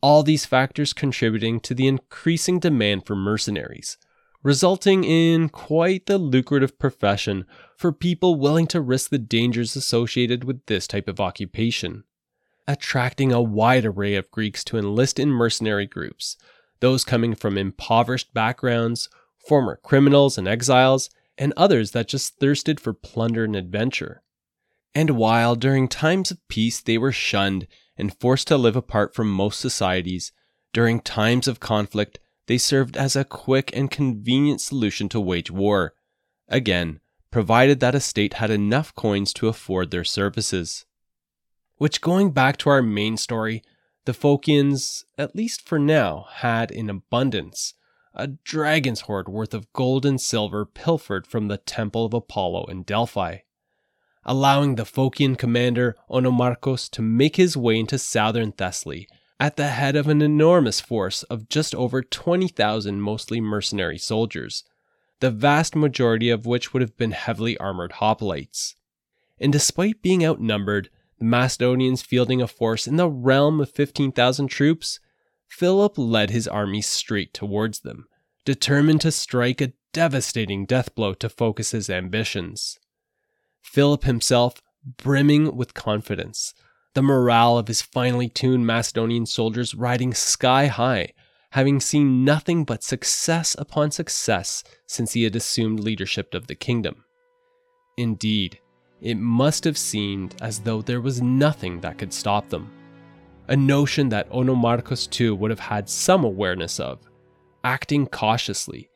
All these factors contributing to the increasing demand for mercenaries, resulting in quite the lucrative profession for people willing to risk the dangers associated with this type of occupation. Attracting a wide array of Greeks to enlist in mercenary groups, those coming from impoverished backgrounds, former criminals and exiles, and others that just thirsted for plunder and adventure. And while during times of peace they were shunned and forced to live apart from most societies, during times of conflict they served as a quick and convenient solution to wage war, again, provided that a state had enough coins to afford their services. Which, going back to our main story, the Phocians, at least for now, had in abundance a dragon's hoard worth of gold and silver pilfered from the temple of Apollo in Delphi, allowing the Phocian commander Onomarchus to make his way into southern Thessaly at the head of an enormous force of just over 20,000 mostly mercenary soldiers. the vast majority of which would have been heavily armored hoplites. And despite being outnumbered, the Macedonians fielding a force in the realm of 15,000 troops, Philip led his army straight towards them, determined to strike a devastating death blow to focus his ambitions. Philip himself brimming with confidence, the morale of his finely tuned Macedonian soldiers riding sky high, having seen nothing but success upon success since he had assumed leadership of the kingdom. Indeed, it must have seemed as though there was nothing that could stop them. A notion that Onomarchus too would have had some awareness of, acting cautiously,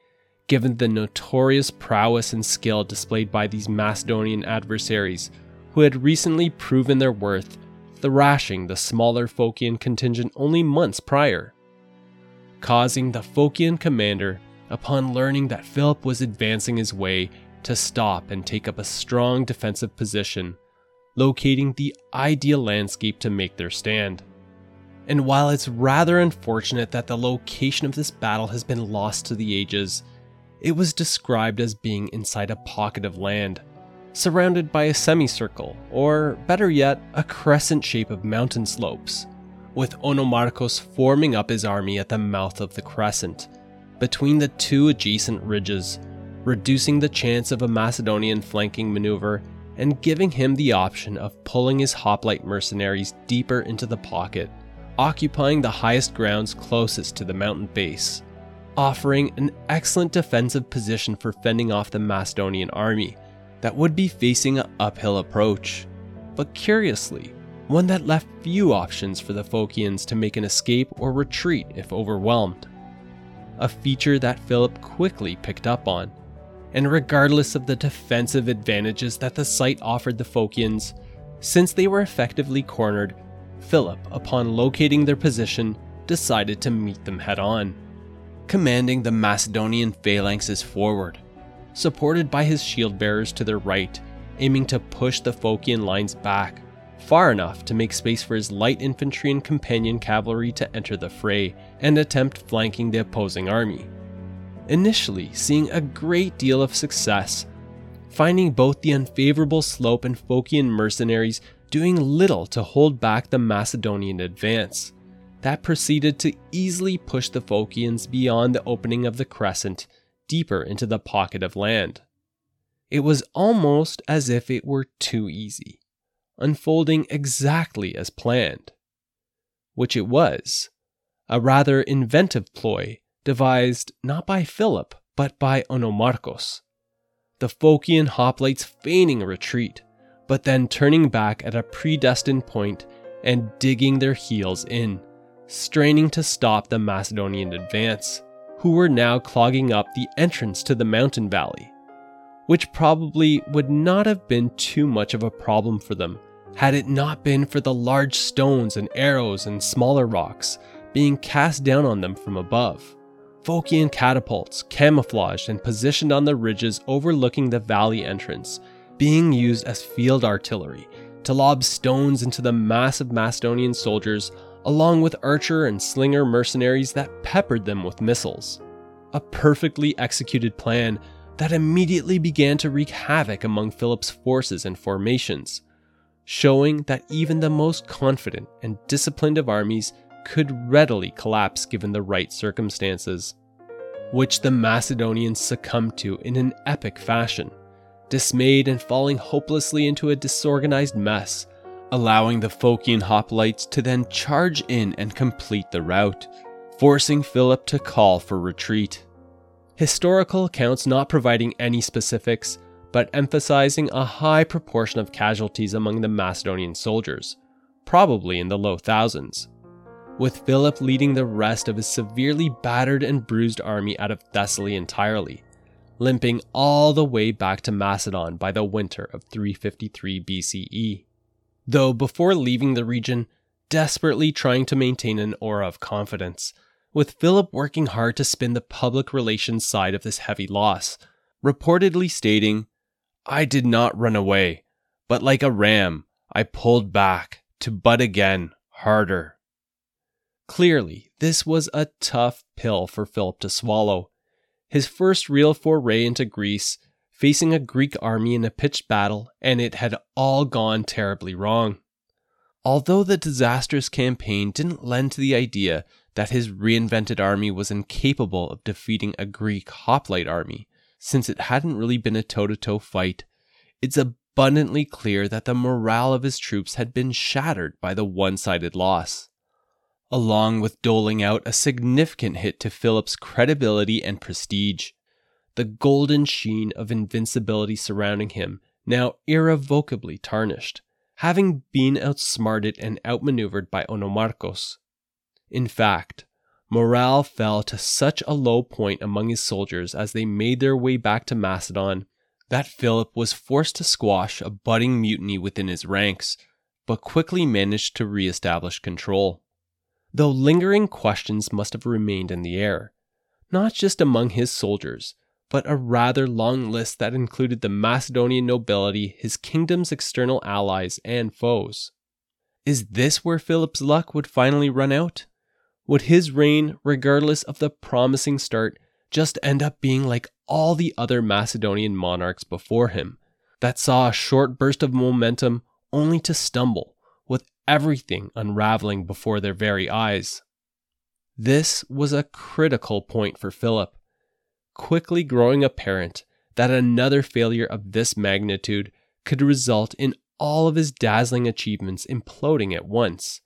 given the notorious prowess and skill displayed by these Macedonian adversaries who had recently proven their worth, thrashing the smaller Phocian contingent only months prior. Causing the Phocian commander, upon learning that Philip was advancing his way, to stop and take up a strong defensive position, locating the ideal landscape to make their stand. And while it's rather unfortunate that the location of this battle has been lost to the ages, it was described as being inside a pocket of land, surrounded by a semicircle, or better yet, a crescent shape of mountain slopes, with Onomarchus forming up his army at the mouth of the crescent, between the two adjacent ridges, reducing the chance of a Macedonian flanking maneuver and giving him the option of pulling his hoplite mercenaries deeper into the pocket, occupying the highest grounds closest to the mountain base offering an excellent defensive position for fending off the Macedonian army that would be facing an uphill approach. But curiously, one that left few options for the Phocians to make an escape or retreat if overwhelmed. A feature that Philip quickly picked up on. And regardless of the defensive advantages that the site offered the Phocians, since they were effectively cornered, Philip, upon locating their position, decided to meet them head on commanding the Macedonian phalanxes forward, supported by his shield bearers to their right, aiming to push the Phocian lines back, far enough to make space for his light infantry and companion cavalry to enter the fray and attempt flanking the opposing army. Initially, seeing a great deal of success, finding both the unfavorable slope and Phocian mercenaries doing little to hold back the Macedonian advance that proceeded to easily push the Phocians beyond the opening of the crescent deeper into the pocket of land. It was almost as if it were too easy, unfolding exactly as planned. Which it was, a rather inventive ploy devised not by Philip but by Onomarchus. The Phocian hoplites feigning a retreat, but then turning back at a predestined point and digging their heels in straining to stop the Macedonian advance, who were now clogging up the entrance to the mountain valley, which probably would not have been too much of a problem for them had it not been for the large stones and arrows and smaller rocks being cast down on them from above. Phocian catapults, camouflaged and positioned on the ridges overlooking the valley entrance, being used as field artillery to lob stones into the mass of Macedonian soldiers along with archer and slinger mercenaries that peppered them with missiles. A perfectly executed plan that immediately began to wreak havoc among Philip's forces and formations, showing that even the most confident and disciplined of armies could readily collapse given the right circumstances, which the Macedonians succumbed to in an epic fashion, dismayed and falling hopelessly into a disorganized mess allowing the Phocian hoplites to then charge in and complete the rout, forcing Philip to call for retreat. Historical accounts not providing any specifics, but emphasizing a high proportion of casualties among the Macedonian soldiers, probably in the low thousands, with Philip leading the rest of his severely battered and bruised army out of Thessaly entirely, limping all the way back to Macedon by the winter of 353 BCE though before leaving the region, desperately trying to maintain an aura of confidence, with Philip working hard to spin the public relations side of this heavy loss, reportedly stating, I did not run away, but like a ram, I pulled back to butt again, harder. Clearly, this was a tough pill for Philip to swallow, his first real foray into Greece, facing a Greek army in a pitched battle, and it had all gone terribly wrong. Although the disastrous campaign didn't lend to the idea that his reinvented army was incapable of defeating a Greek hoplite army, since it hadn't really been a toe to toe fight, it's abundantly clear that the morale of his troops had been shattered by the one sided loss. Along with doling out a significant hit to Philip's credibility and prestige, the golden sheen of invincibility surrounding him now irrevocably tarnished, having been outsmarted and outmaneuvered by Onomarchus. In fact, morale fell to such a low point among his soldiers as they made their way back to Macedon that Philip was forced to squash a budding mutiny within his ranks, but quickly managed to re-establish control. Though lingering questions must have remained in the air, not just among his soldiers, but a rather long list that included the Macedonian nobility, his kingdom's external allies, and foes. Is this where Philip's luck would finally run out? Would his reign, regardless of the promising start, just end up being like all the other Macedonian monarchs before him, that saw a short burst of momentum only to stumble, with everything unraveling before their very eyes? This was a critical point for Philip, quickly growing apparent that another failure of this magnitude could result in all of his dazzling achievements imploding at once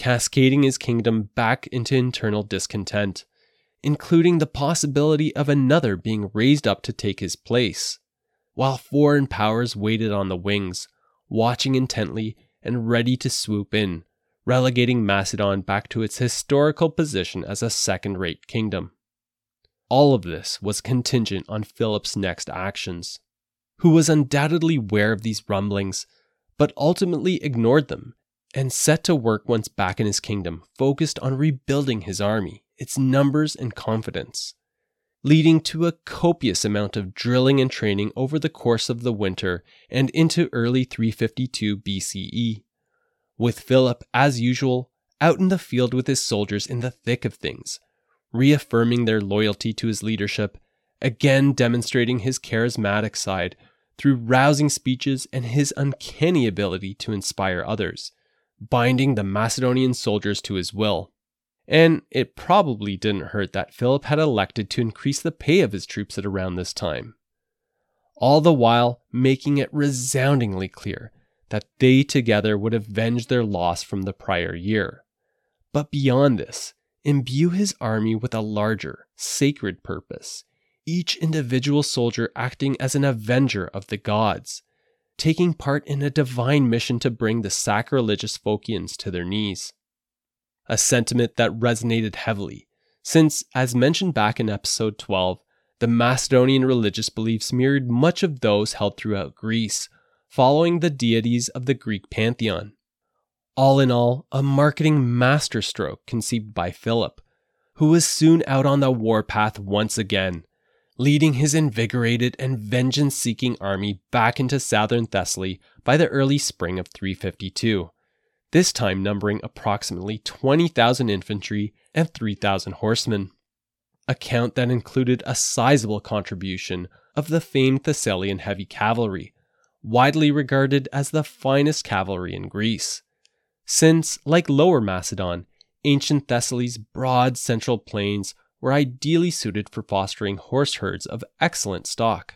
cascading his kingdom back into internal discontent, including the possibility of another being raised up to take his place. While foreign powers waited on the wings, watching intently and ready to swoop in, relegating Macedon back to its historical position as a second rate kingdom. All of this was contingent on Philip's next actions, who was undoubtedly aware of these rumblings, but ultimately ignored them and set to work once back in his kingdom, focused on rebuilding his army, its numbers and confidence, leading to a copious amount of drilling and training over the course of the winter and into early 352 BCE. With Philip, as usual, out in the field with his soldiers in the thick of things, reaffirming their loyalty to his leadership, again demonstrating his charismatic side through rousing speeches and his uncanny ability to inspire others binding the Macedonian soldiers to his will. And it probably didn't hurt that Philip had elected to increase the pay of his troops at around this time. All the while making it resoundingly clear that they together would avenge their loss from the prior year. But beyond this, imbue his army with a larger, sacred purpose, each individual soldier acting as an avenger of the gods, taking part in a divine mission to bring the sacrilegious Phocians to their knees. A sentiment that resonated heavily, since, as mentioned back in episode 12, the Macedonian religious beliefs mirrored much of those held throughout Greece, following the deities of the Greek pantheon. All in all, a marketing masterstroke conceived by Philip, who was soon out on the warpath once again, leading his invigorated and vengeance seeking army back into southern Thessaly by the early spring of 352, this time numbering approximately 20,000 infantry and 3,000 horsemen. A count that included a sizable contribution of the famed Thessalian heavy cavalry, widely regarded as the finest cavalry in Greece. Since, like Lower Macedon, ancient Thessaly's broad central plains were ideally suited for fostering horse herds of excellent stock.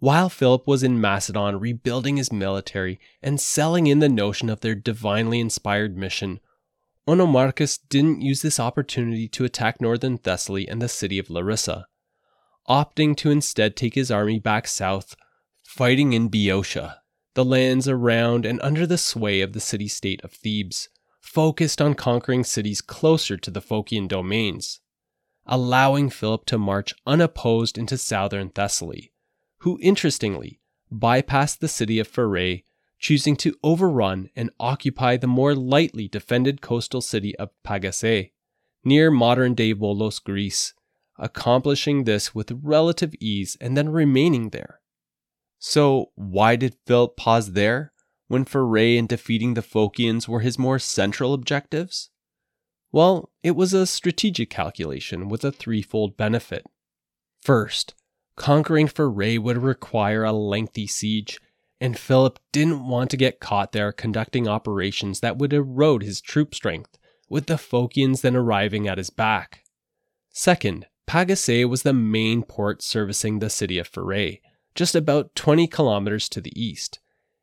While Philip was in Macedon rebuilding his military and selling in the notion of their divinely inspired mission, Onomarchus didn't use this opportunity to attack northern Thessaly and the city of Larissa, opting to instead take his army back south, fighting in Boeotia, the lands around and under the sway of the city state of Thebes, focused on conquering cities closer to the Phocian domains allowing Philip to march unopposed into southern Thessaly, who interestingly bypassed the city of Pherae, choosing to overrun and occupy the more lightly defended coastal city of Pagasae, near modern day Volos, Greece, accomplishing this with relative ease and then remaining there. So, why did Philip pause there when Pherae and defeating the Phocians were his more central objectives? Well, it was a strategic calculation with a threefold benefit. First, conquering Pherae would require a lengthy siege, and Philip didn't want to get caught there conducting operations that would erode his troop strength, with the Phocians then arriving at his back. Second, Pagasae was the main port servicing the city of Pherae, just about 20 kilometers to the east.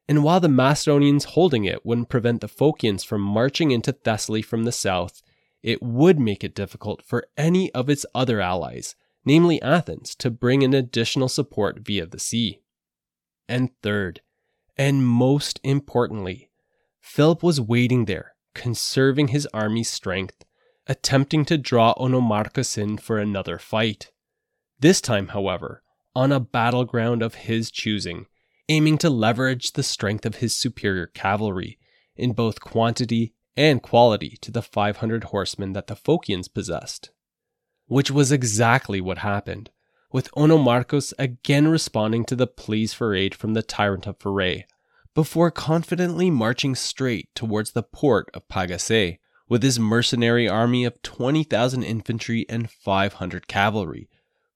And while the Macedonians holding it wouldn't prevent the Phocians from marching into Thessaly from the south, it would make it difficult for any of its other allies, namely Athens, to bring in additional support via the sea. And third, and most importantly, Philip was waiting there, conserving his army's strength, attempting to draw Onomarchus in for another fight. This time, however, on a battleground of his choosing, aiming to leverage the strength of his superior cavalry in both quantity and quality to the 500 horsemen that the Phocians possessed. Which was exactly what happened, with Onomarchus again responding to the pleas for aid from the tyrant of Pherae, before confidently marching straight towards the port of Pagasae with his mercenary army of 20,000 infantry and 500 cavalry,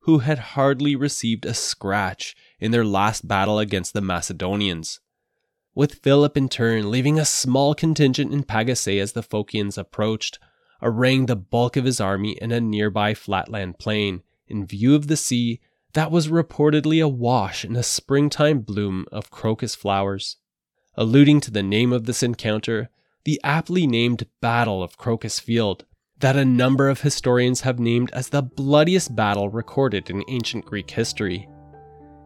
who had hardly received a scratch in their last battle against the Macedonians. With Philip in turn leaving a small contingent in Pagasae as the Phocians approached, arraying the bulk of his army in a nearby flatland plain, in view of the sea that was reportedly awash in a springtime bloom of crocus flowers. Alluding to the name of this encounter, the aptly named Battle of Crocus Field, that a number of historians have named as the bloodiest battle recorded in ancient Greek history,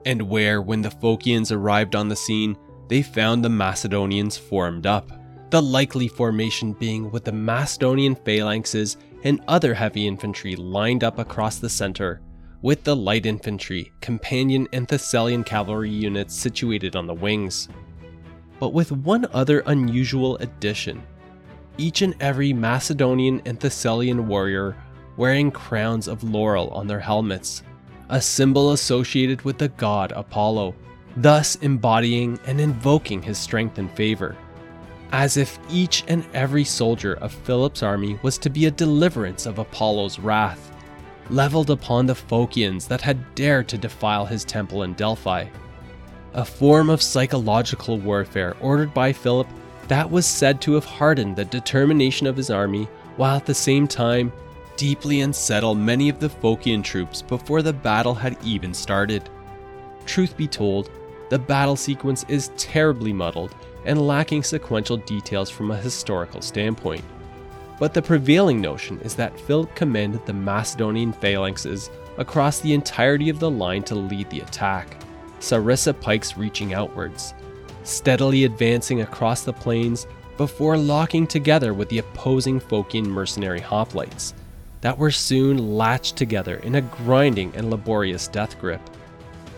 and where, when the Phocians arrived on the scene, they found the Macedonians formed up, the likely formation being with the Macedonian phalanxes and other heavy infantry lined up across the center, with the light infantry, companion, and Thessalian cavalry units situated on the wings but with one other unusual addition. Each and every Macedonian and Thessalian warrior wearing crowns of laurel on their helmets, a symbol associated with the god Apollo, thus embodying and invoking his strength and favor. As if each and every soldier of Philip's army was to be a deliverance of Apollo's wrath, leveled upon the Phocians that had dared to defile his temple in Delphi a form of psychological warfare ordered by Philip that was said to have hardened the determination of his army while at the same time deeply unsettle many of the Phocian troops before the battle had even started. Truth be told, the battle sequence is terribly muddled and lacking sequential details from a historical standpoint. But the prevailing notion is that Philip commanded the Macedonian phalanxes across the entirety of the line to lead the attack. Sarissa pikes reaching outwards, steadily advancing across the plains before locking together with the opposing Phocian mercenary hoplites that were soon latched together in a grinding and laborious death grip.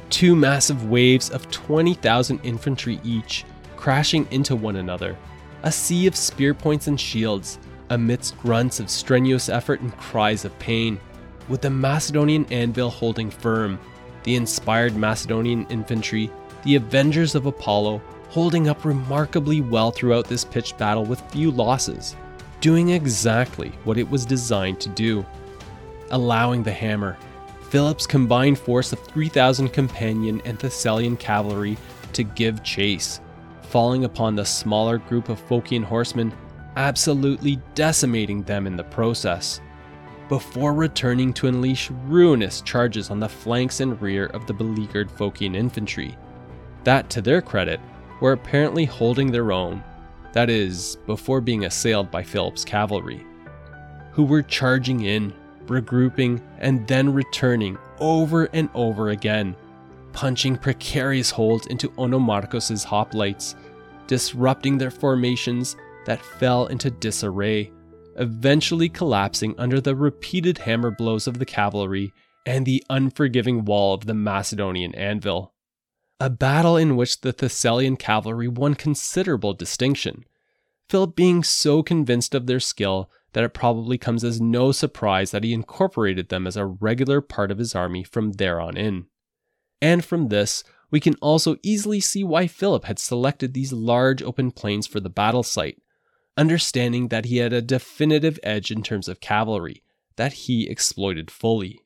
Two massive waves of 20,000 infantry each crashing into one another, a sea of spear points and shields, amidst grunts of strenuous effort and cries of pain, with the Macedonian anvil holding firm the inspired Macedonian infantry, the Avengers of Apollo, holding up remarkably well throughout this pitched battle with few losses, doing exactly what it was designed to do. Allowing the hammer, Philip's combined force of 3,000 companion and Thessalian cavalry to give chase, falling upon the smaller group of Phocian horsemen, absolutely decimating them in the process before returning to unleash ruinous charges on the flanks and rear of the beleaguered Phocian infantry. That, to their credit, were apparently holding their own, that is, before being assailed by Philip's cavalry, who were charging in, regrouping, and then returning over and over again, punching precarious holes into Onomarchus's hoplites, disrupting their formations that fell into disarray eventually collapsing under the repeated hammer blows of the cavalry and the unforgiving wall of the Macedonian anvil. A battle in which the Thessalian cavalry won considerable distinction, Philip being so convinced of their skill that it probably comes as no surprise that he incorporated them as a regular part of his army from there on in. And from this, we can also easily see why Philip had selected these large open plains for the battle site, understanding that he had a definitive edge in terms of cavalry that he exploited fully.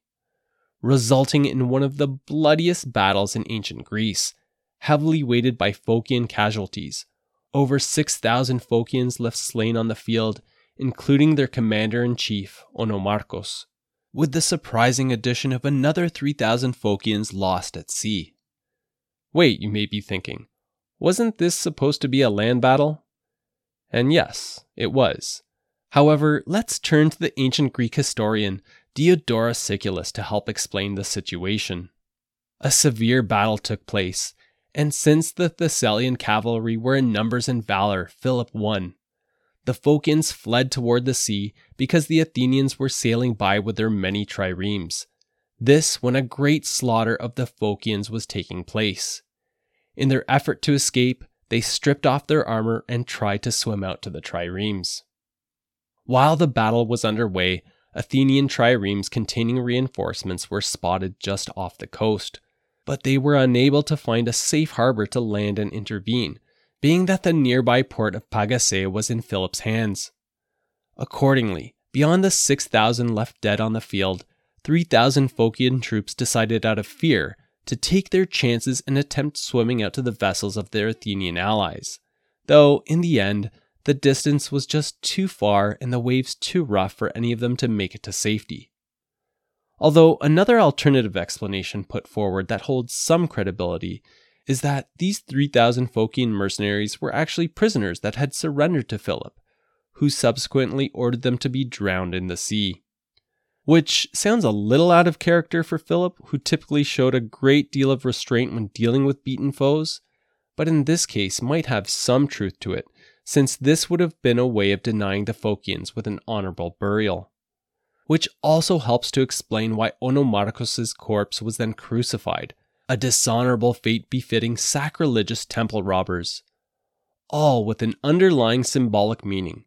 Resulting in one of the bloodiest battles in ancient Greece, heavily weighted by Phocian casualties. Over 6,000 Phocians left slain on the field, including their commander in chief, Onomarchus, with the surprising addition of another 3,000 Phocians lost at sea. Wait, you may be thinking, wasn't this supposed to be a land battle? And yes, it was. However, let's turn to the ancient Greek historian Diodorus Siculus to help explain the situation. A severe battle took place, and since the Thessalian cavalry were in numbers and valor, Philip won. The Phocians fled toward the sea because the Athenians were sailing by with their many triremes. This when a great slaughter of the Phocians was taking place. In their effort to escape, they stripped off their armor and tried to swim out to the triremes. While the battle was underway, Athenian triremes containing reinforcements were spotted just off the coast, but they were unable to find a safe harbor to land and intervene, being that the nearby port of Pagasae was in Philip's hands. Accordingly, beyond the 6,000 left dead on the field, 3,000 Phocian troops decided out of fear to take their chances and attempt swimming out to the vessels of their Athenian allies. Though, in the end, the distance was just too far and the waves too rough for any of them to make it to safety. Although another alternative explanation put forward that holds some credibility is that these 3,000 Phocian mercenaries were actually prisoners that had surrendered to Philip, who subsequently ordered them to be drowned in the sea. Which sounds a little out of character for Philip, who typically showed a great deal of restraint when dealing with beaten foes, but in this case might have some truth to it, since this would have been a way of denying the Phocians with an honorable burial which also helps to explain why Onomarchus' corpse was then crucified, a dishonorable fate befitting sacrilegious temple robbers. All with an underlying symbolic meaning,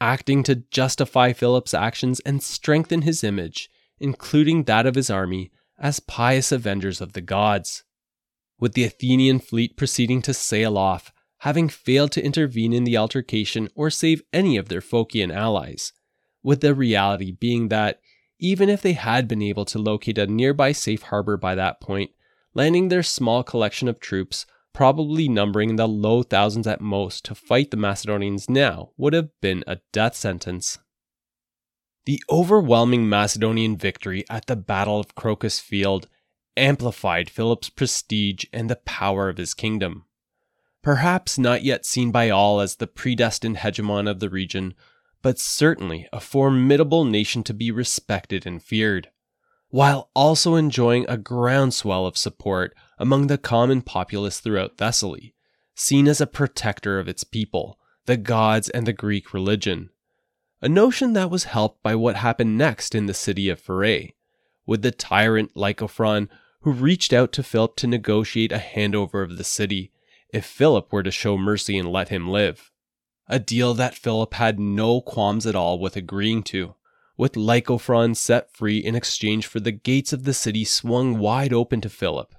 acting to justify Philip's actions and strengthen his image, including that of his army, as pious avengers of the gods. With the Athenian fleet proceeding to sail off, having failed to intervene in the altercation or save any of their Phocian allies, with the reality being that even if they had been able to locate a nearby safe harbor by that point, landing their small collection of troops, probably numbering in the low thousands at most, to fight the Macedonians now would have been a death sentence. The overwhelming Macedonian victory at the Battle of Crocus Field amplified Philip's prestige and the power of his kingdom. Perhaps not yet seen by all as the predestined hegemon of the region, but certainly a formidable nation to be respected and feared, while also enjoying a groundswell of support among the common populace throughout Thessaly, seen as a protector of its people, the gods, and the Greek religion. A notion that was helped by what happened next in the city of Pherae, with the tyrant Lycophron who reached out to Philip to negotiate a handover of the city if Philip were to show mercy and let him live a deal that Philip had no qualms at all with agreeing to, with Lycophron set free in exchange for the gates of the city swung wide open to Philip.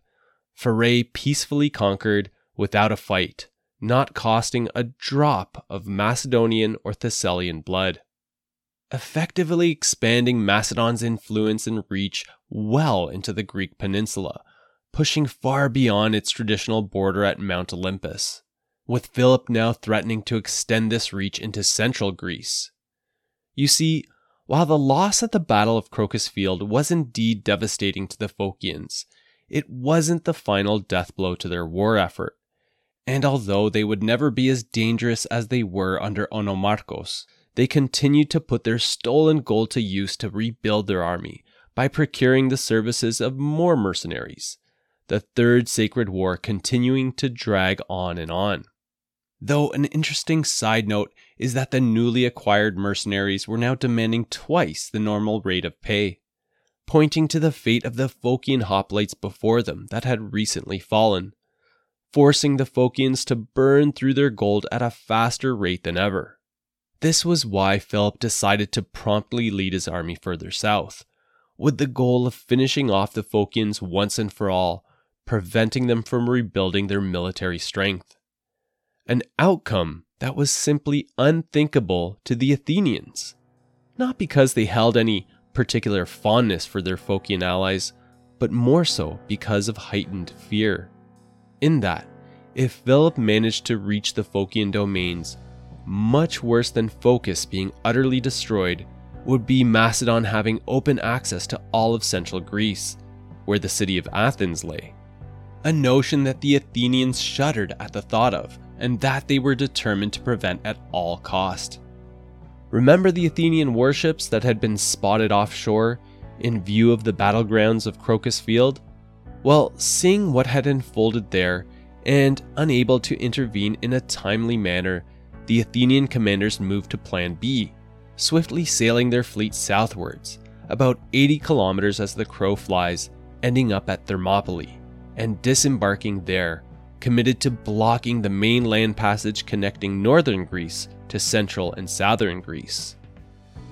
Pherae peacefully conquered without a fight, not costing a drop of Macedonian or Thessalian blood. Effectively expanding Macedon's influence and reach well into the Greek peninsula, pushing far beyond its traditional border at Mount Olympus with Philip now threatening to extend this reach into central Greece. You see, while the loss at the Battle of Crocus Field was indeed devastating to the Phocians, it wasn't the final death blow to their war effort. And although they would never be as dangerous as they were under Onomarchus, they continued to put their stolen gold to use to rebuild their army by procuring the services of more mercenaries, the Third Sacred War continuing to drag on and on. Though an interesting side note is that the newly acquired mercenaries were now demanding twice the normal rate of pay, pointing to the fate of the Phocian hoplites before them that had recently fallen, forcing the Phocians to burn through their gold at a faster rate than ever. This was why Philip decided to promptly lead his army further south, with the goal of finishing off the Phocians once and for all, preventing them from rebuilding their military strength an outcome that was simply unthinkable to the Athenians. Not because they held any particular fondness for their Phocian allies, but more so because of heightened fear. In that, if Philip managed to reach the Phocian domains, much worse than Phocis being utterly destroyed would be Macedon having open access to all of central Greece, where the city of Athens lay. A notion that the Athenians shuddered at the thought of, and that they were determined to prevent at all cost. Remember the Athenian warships that had been spotted offshore in view of the battlegrounds of Crocus Field? Well, seeing what had unfolded there and unable to intervene in a timely manner, the Athenian commanders moved to Plan B, swiftly sailing their fleet southwards, about 80 kilometers as the crow flies, ending up at Thermopylae, and disembarking there, committed to blocking the main land passage connecting northern Greece to central and southern Greece.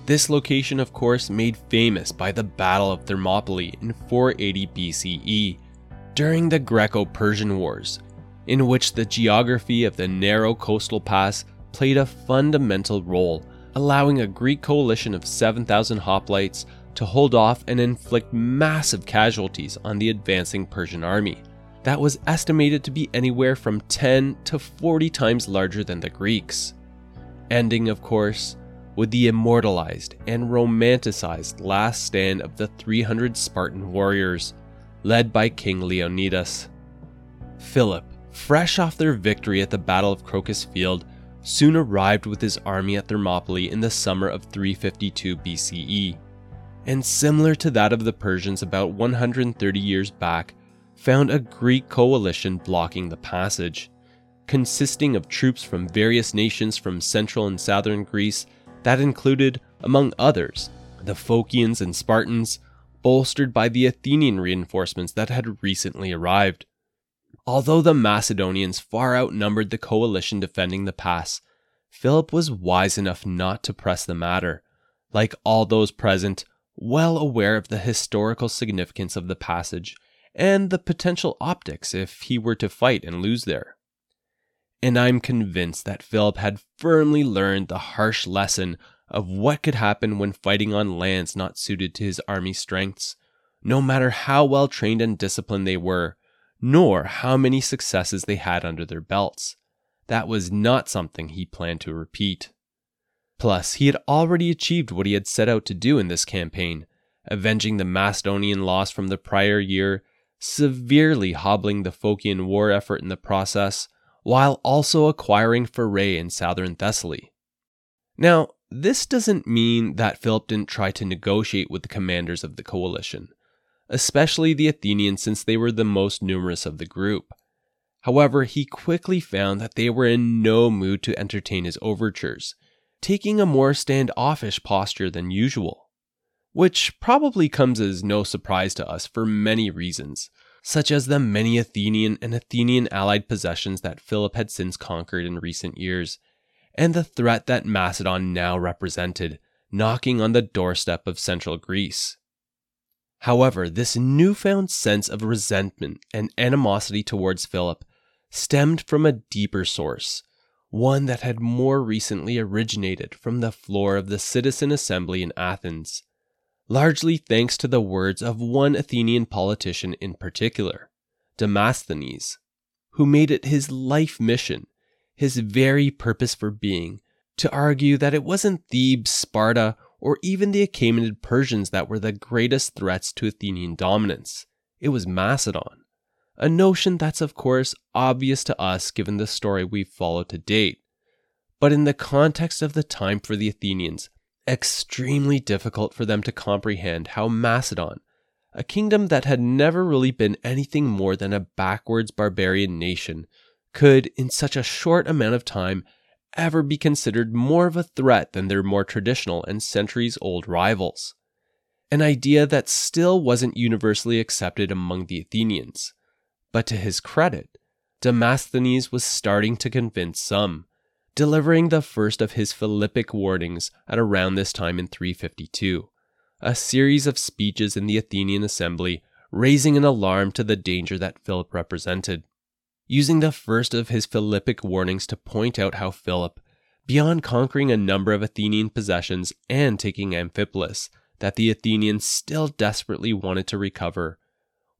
This location, of course, made famous by the Battle of Thermopylae in 480 BCE, during the Greco Persian Wars, in which the geography of the narrow coastal pass played a fundamental role, allowing a Greek coalition of 7,000 hoplites to hold off and inflict massive casualties on the advancing Persian army. That was estimated to be anywhere from 10 to 40 times larger than the Greeks. Ending, of course, with the immortalized and romanticized last stand of the 300 Spartan warriors, led by King Leonidas. Philip, fresh off their victory at the Battle of Crocus Field, soon arrived with his army at Thermopylae in the summer of 352 BCE, and similar to that of the Persians about 130 years back, found a Greek coalition blocking the passage, consisting of troops from various nations from central and southern Greece that included, among others, the Phocians and Spartans, bolstered by the Athenian reinforcements that had recently arrived. Although the Macedonians far outnumbered the coalition defending the pass, Philip was wise enough not to press the matter. Like all those present, well aware of the historical significance of the passage and the potential optics if he were to fight and lose there and I'm convinced that Philip had firmly learned the harsh lesson of what could happen when fighting on lands not suited to his army's strengths, no matter how well trained and disciplined they were, nor how many successes they had under their belts. That was not something he planned to repeat. Plus, he had already achieved what he had set out to do in this campaign, avenging the Macedonian loss from the prior year, severely hobbling the Phocian war effort in the process, while also acquiring Pherae in southern Thessaly. Now, this doesn't mean that Philip didn't try to negotiate with the commanders of the coalition, especially the Athenians since they were the most numerous of the group. However, he quickly found that they were in no mood to entertain his overtures, taking a more standoffish posture than usual. Which probably comes as no surprise to us for many reasons, such as the many Athenian and Athenian allied possessions that Philip had since conquered in recent years, and the threat that Macedon now represented, knocking on the doorstep of central Greece. However, this newfound sense of resentment and animosity towards Philip stemmed from a deeper source, one that had more recently originated from the floor of the citizen assembly in Athens largely thanks to the words of one Athenian politician in particular, Demosthenes, who made it his life mission, his very purpose for being, to argue that it wasn't Thebes, Sparta, or even the Achaemenid Persians that were the greatest threats to Athenian dominance. It was Macedon. A notion that's, of course, obvious to us given the story we've followed to date. But in the context of the time for the Athenians, extremely difficult for them to comprehend how Macedon, a kingdom that had never really been anything more than a backwards barbarian nation, could, in such a short amount of time, ever be considered more of a threat than their more traditional and centuries old rivals. An idea that still wasn't universally accepted among the Athenians. But to his credit, Demosthenes was starting to convince some delivering the first of his Philippic warnings at around this time in 352, a series of speeches in the Athenian assembly raising an alarm to the danger that Philip represented. Using the first of his Philippic warnings to point out how Philip, beyond conquering a number of Athenian possessions and taking Amphipolis, that the Athenians still desperately wanted to recover,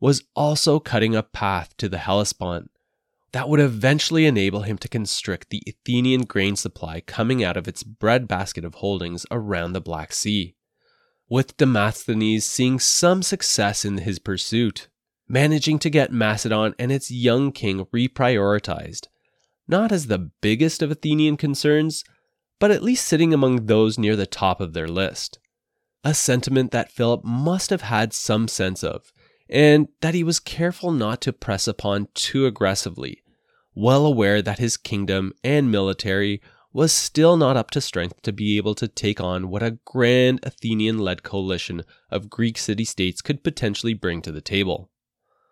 was also cutting a path to the Hellespont that would eventually enable him to constrict the Athenian grain supply coming out of its breadbasket of holdings around the Black Sea, with Demosthenes seeing some success in his pursuit, managing to get Macedon and its young king reprioritized, not as the biggest of Athenian concerns, but at least sitting among those near the top of their list. A sentiment that Philip must have had some sense of, and that he was careful not to press upon too aggressively, well aware that his kingdom and military was still not up to strength to be able to take on what a grand Athenian led coalition of Greek city states could potentially bring to the table.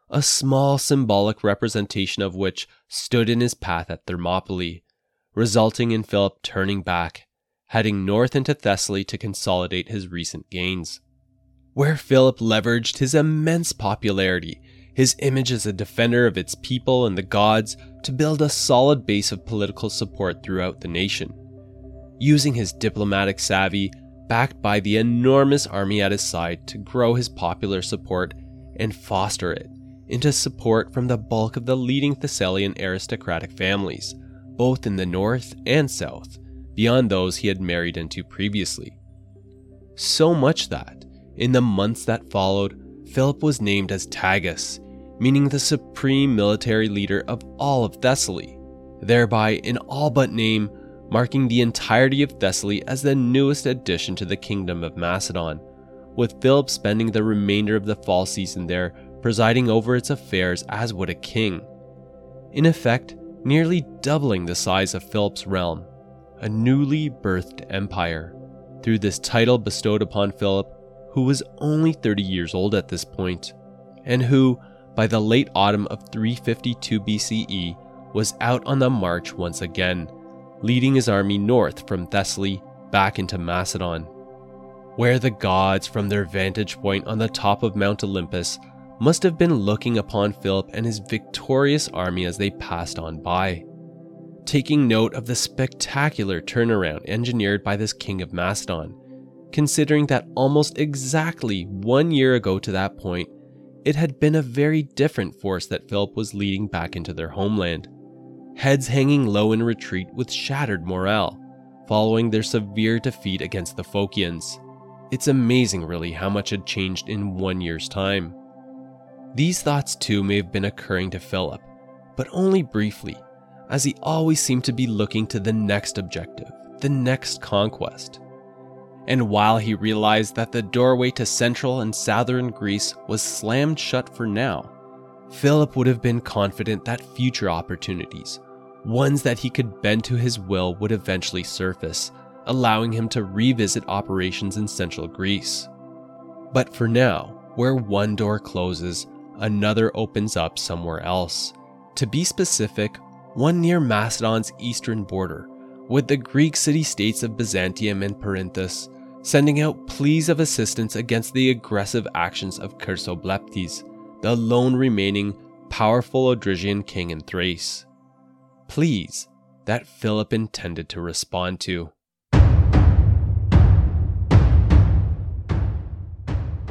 A small symbolic representation of which stood in his path at Thermopylae, resulting in Philip turning back, heading north into Thessaly to consolidate his recent gains. Where Philip leveraged his immense popularity his image as a defender of its people and the gods to build a solid base of political support throughout the nation. Using his diplomatic savvy, backed by the enormous army at his side, to grow his popular support and foster it into support from the bulk of the leading Thessalian aristocratic families, both in the north and south, beyond those he had married into previously. So much that, in the months that followed, Philip was named as Tagus meaning the supreme military leader of all of Thessaly, thereby, in all but name, marking the entirety of Thessaly as the newest addition to the kingdom of Macedon, with Philip spending the remainder of the fall season there, presiding over its affairs as would a king. In effect, nearly doubling the size of Philip's realm, a newly birthed empire, through this title bestowed upon Philip, who was only 30 years old at this point, and who, by the late autumn of 352 BCE, was out on the march once again, leading his army north from Thessaly back into Macedon, where the gods, from their vantage point on the top of Mount Olympus, must have been looking upon Philip and his victorious army as they passed on by. Taking note of the spectacular turnaround engineered by this king of Macedon, considering that almost exactly one year ago to that point, it had been a very different force that Philip was leading back into their homeland. Heads hanging low in retreat with shattered morale, following their severe defeat against the Phocians. It's amazing, really, how much had changed in one year's time. These thoughts, too, may have been occurring to Philip, but only briefly, as he always seemed to be looking to the next objective, the next conquest. And while he realized that the doorway to central and southern Greece was slammed shut for now, Philip would have been confident that future opportunities, ones that he could bend to his will, would eventually surface, allowing him to revisit operations in central Greece. But for now, where one door closes, another opens up somewhere else. To be specific, one near Macedon's eastern border, with the Greek city states of Byzantium and Perinthus sending out pleas of assistance against the aggressive actions of Chersobleptes, the lone remaining powerful Odrysian king in Thrace. Pleas that Philip intended to respond to.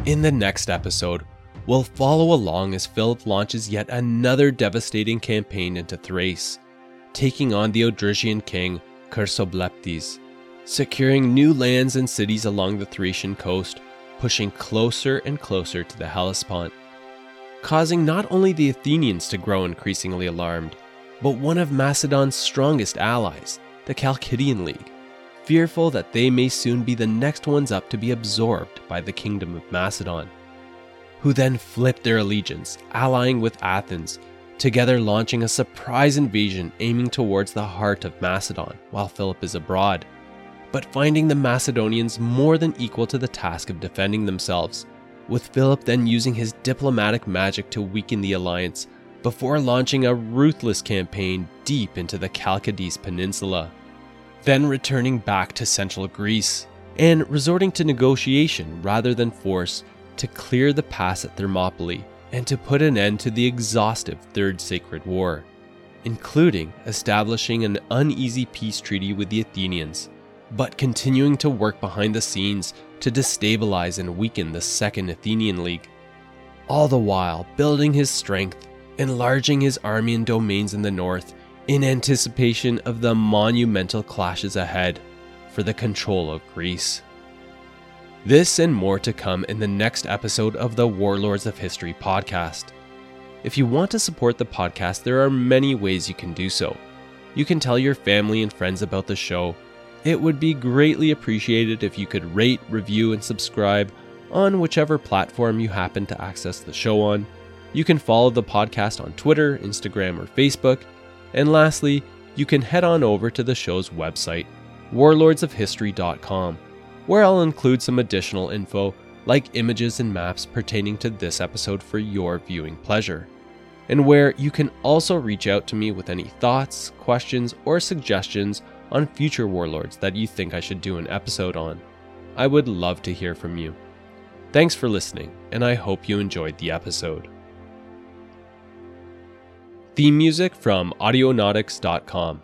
In the next episode, we'll follow along as Philip launches yet another devastating campaign into Thrace, taking on the Odrysian king Chersobleptes securing new lands and cities along the Thracian coast, pushing closer and closer to the Hellespont, causing not only the Athenians to grow increasingly alarmed, but one of Macedon's strongest allies, the Chalcidian League, fearful that they may soon be the next ones up to be absorbed by the kingdom of Macedon, who then flipped their allegiance, allying with Athens, together launching a surprise invasion aiming towards the heart of Macedon while Philip is abroad but finding the Macedonians more than equal to the task of defending themselves, with Philip then using his diplomatic magic to weaken the alliance before launching a ruthless campaign deep into the Chalcidice Peninsula. Then returning back to central Greece and resorting to negotiation rather than force to clear the pass at Thermopylae and to put an end to the exhaustive Third Sacred War, including establishing an uneasy peace treaty with the Athenians but continuing to work behind the scenes to destabilize and weaken the Second Athenian League. all the while building his strength, enlarging his army and domains in the north in anticipation of the monumental clashes ahead for the control of Greece. This and more to come in the next episode of the Warlords of History podcast. If you want to support the podcast, there are many ways you can do so. You can tell your family and friends about the show. It would be greatly appreciated if you could rate, review, and subscribe on whichever platform you happen to access the show on. You can follow the podcast on Twitter, Instagram, or Facebook. And lastly, you can head on over to the show's website, warlordsofhistory.com, where I'll include some additional info like images and maps pertaining to this episode for your viewing pleasure, and where you can also reach out to me with any thoughts, questions, or suggestions on future warlords that you think I should do an episode on. I would love to hear from you. Thanks for listening, and I hope you enjoyed the episode. Theme music from Audionautix.com.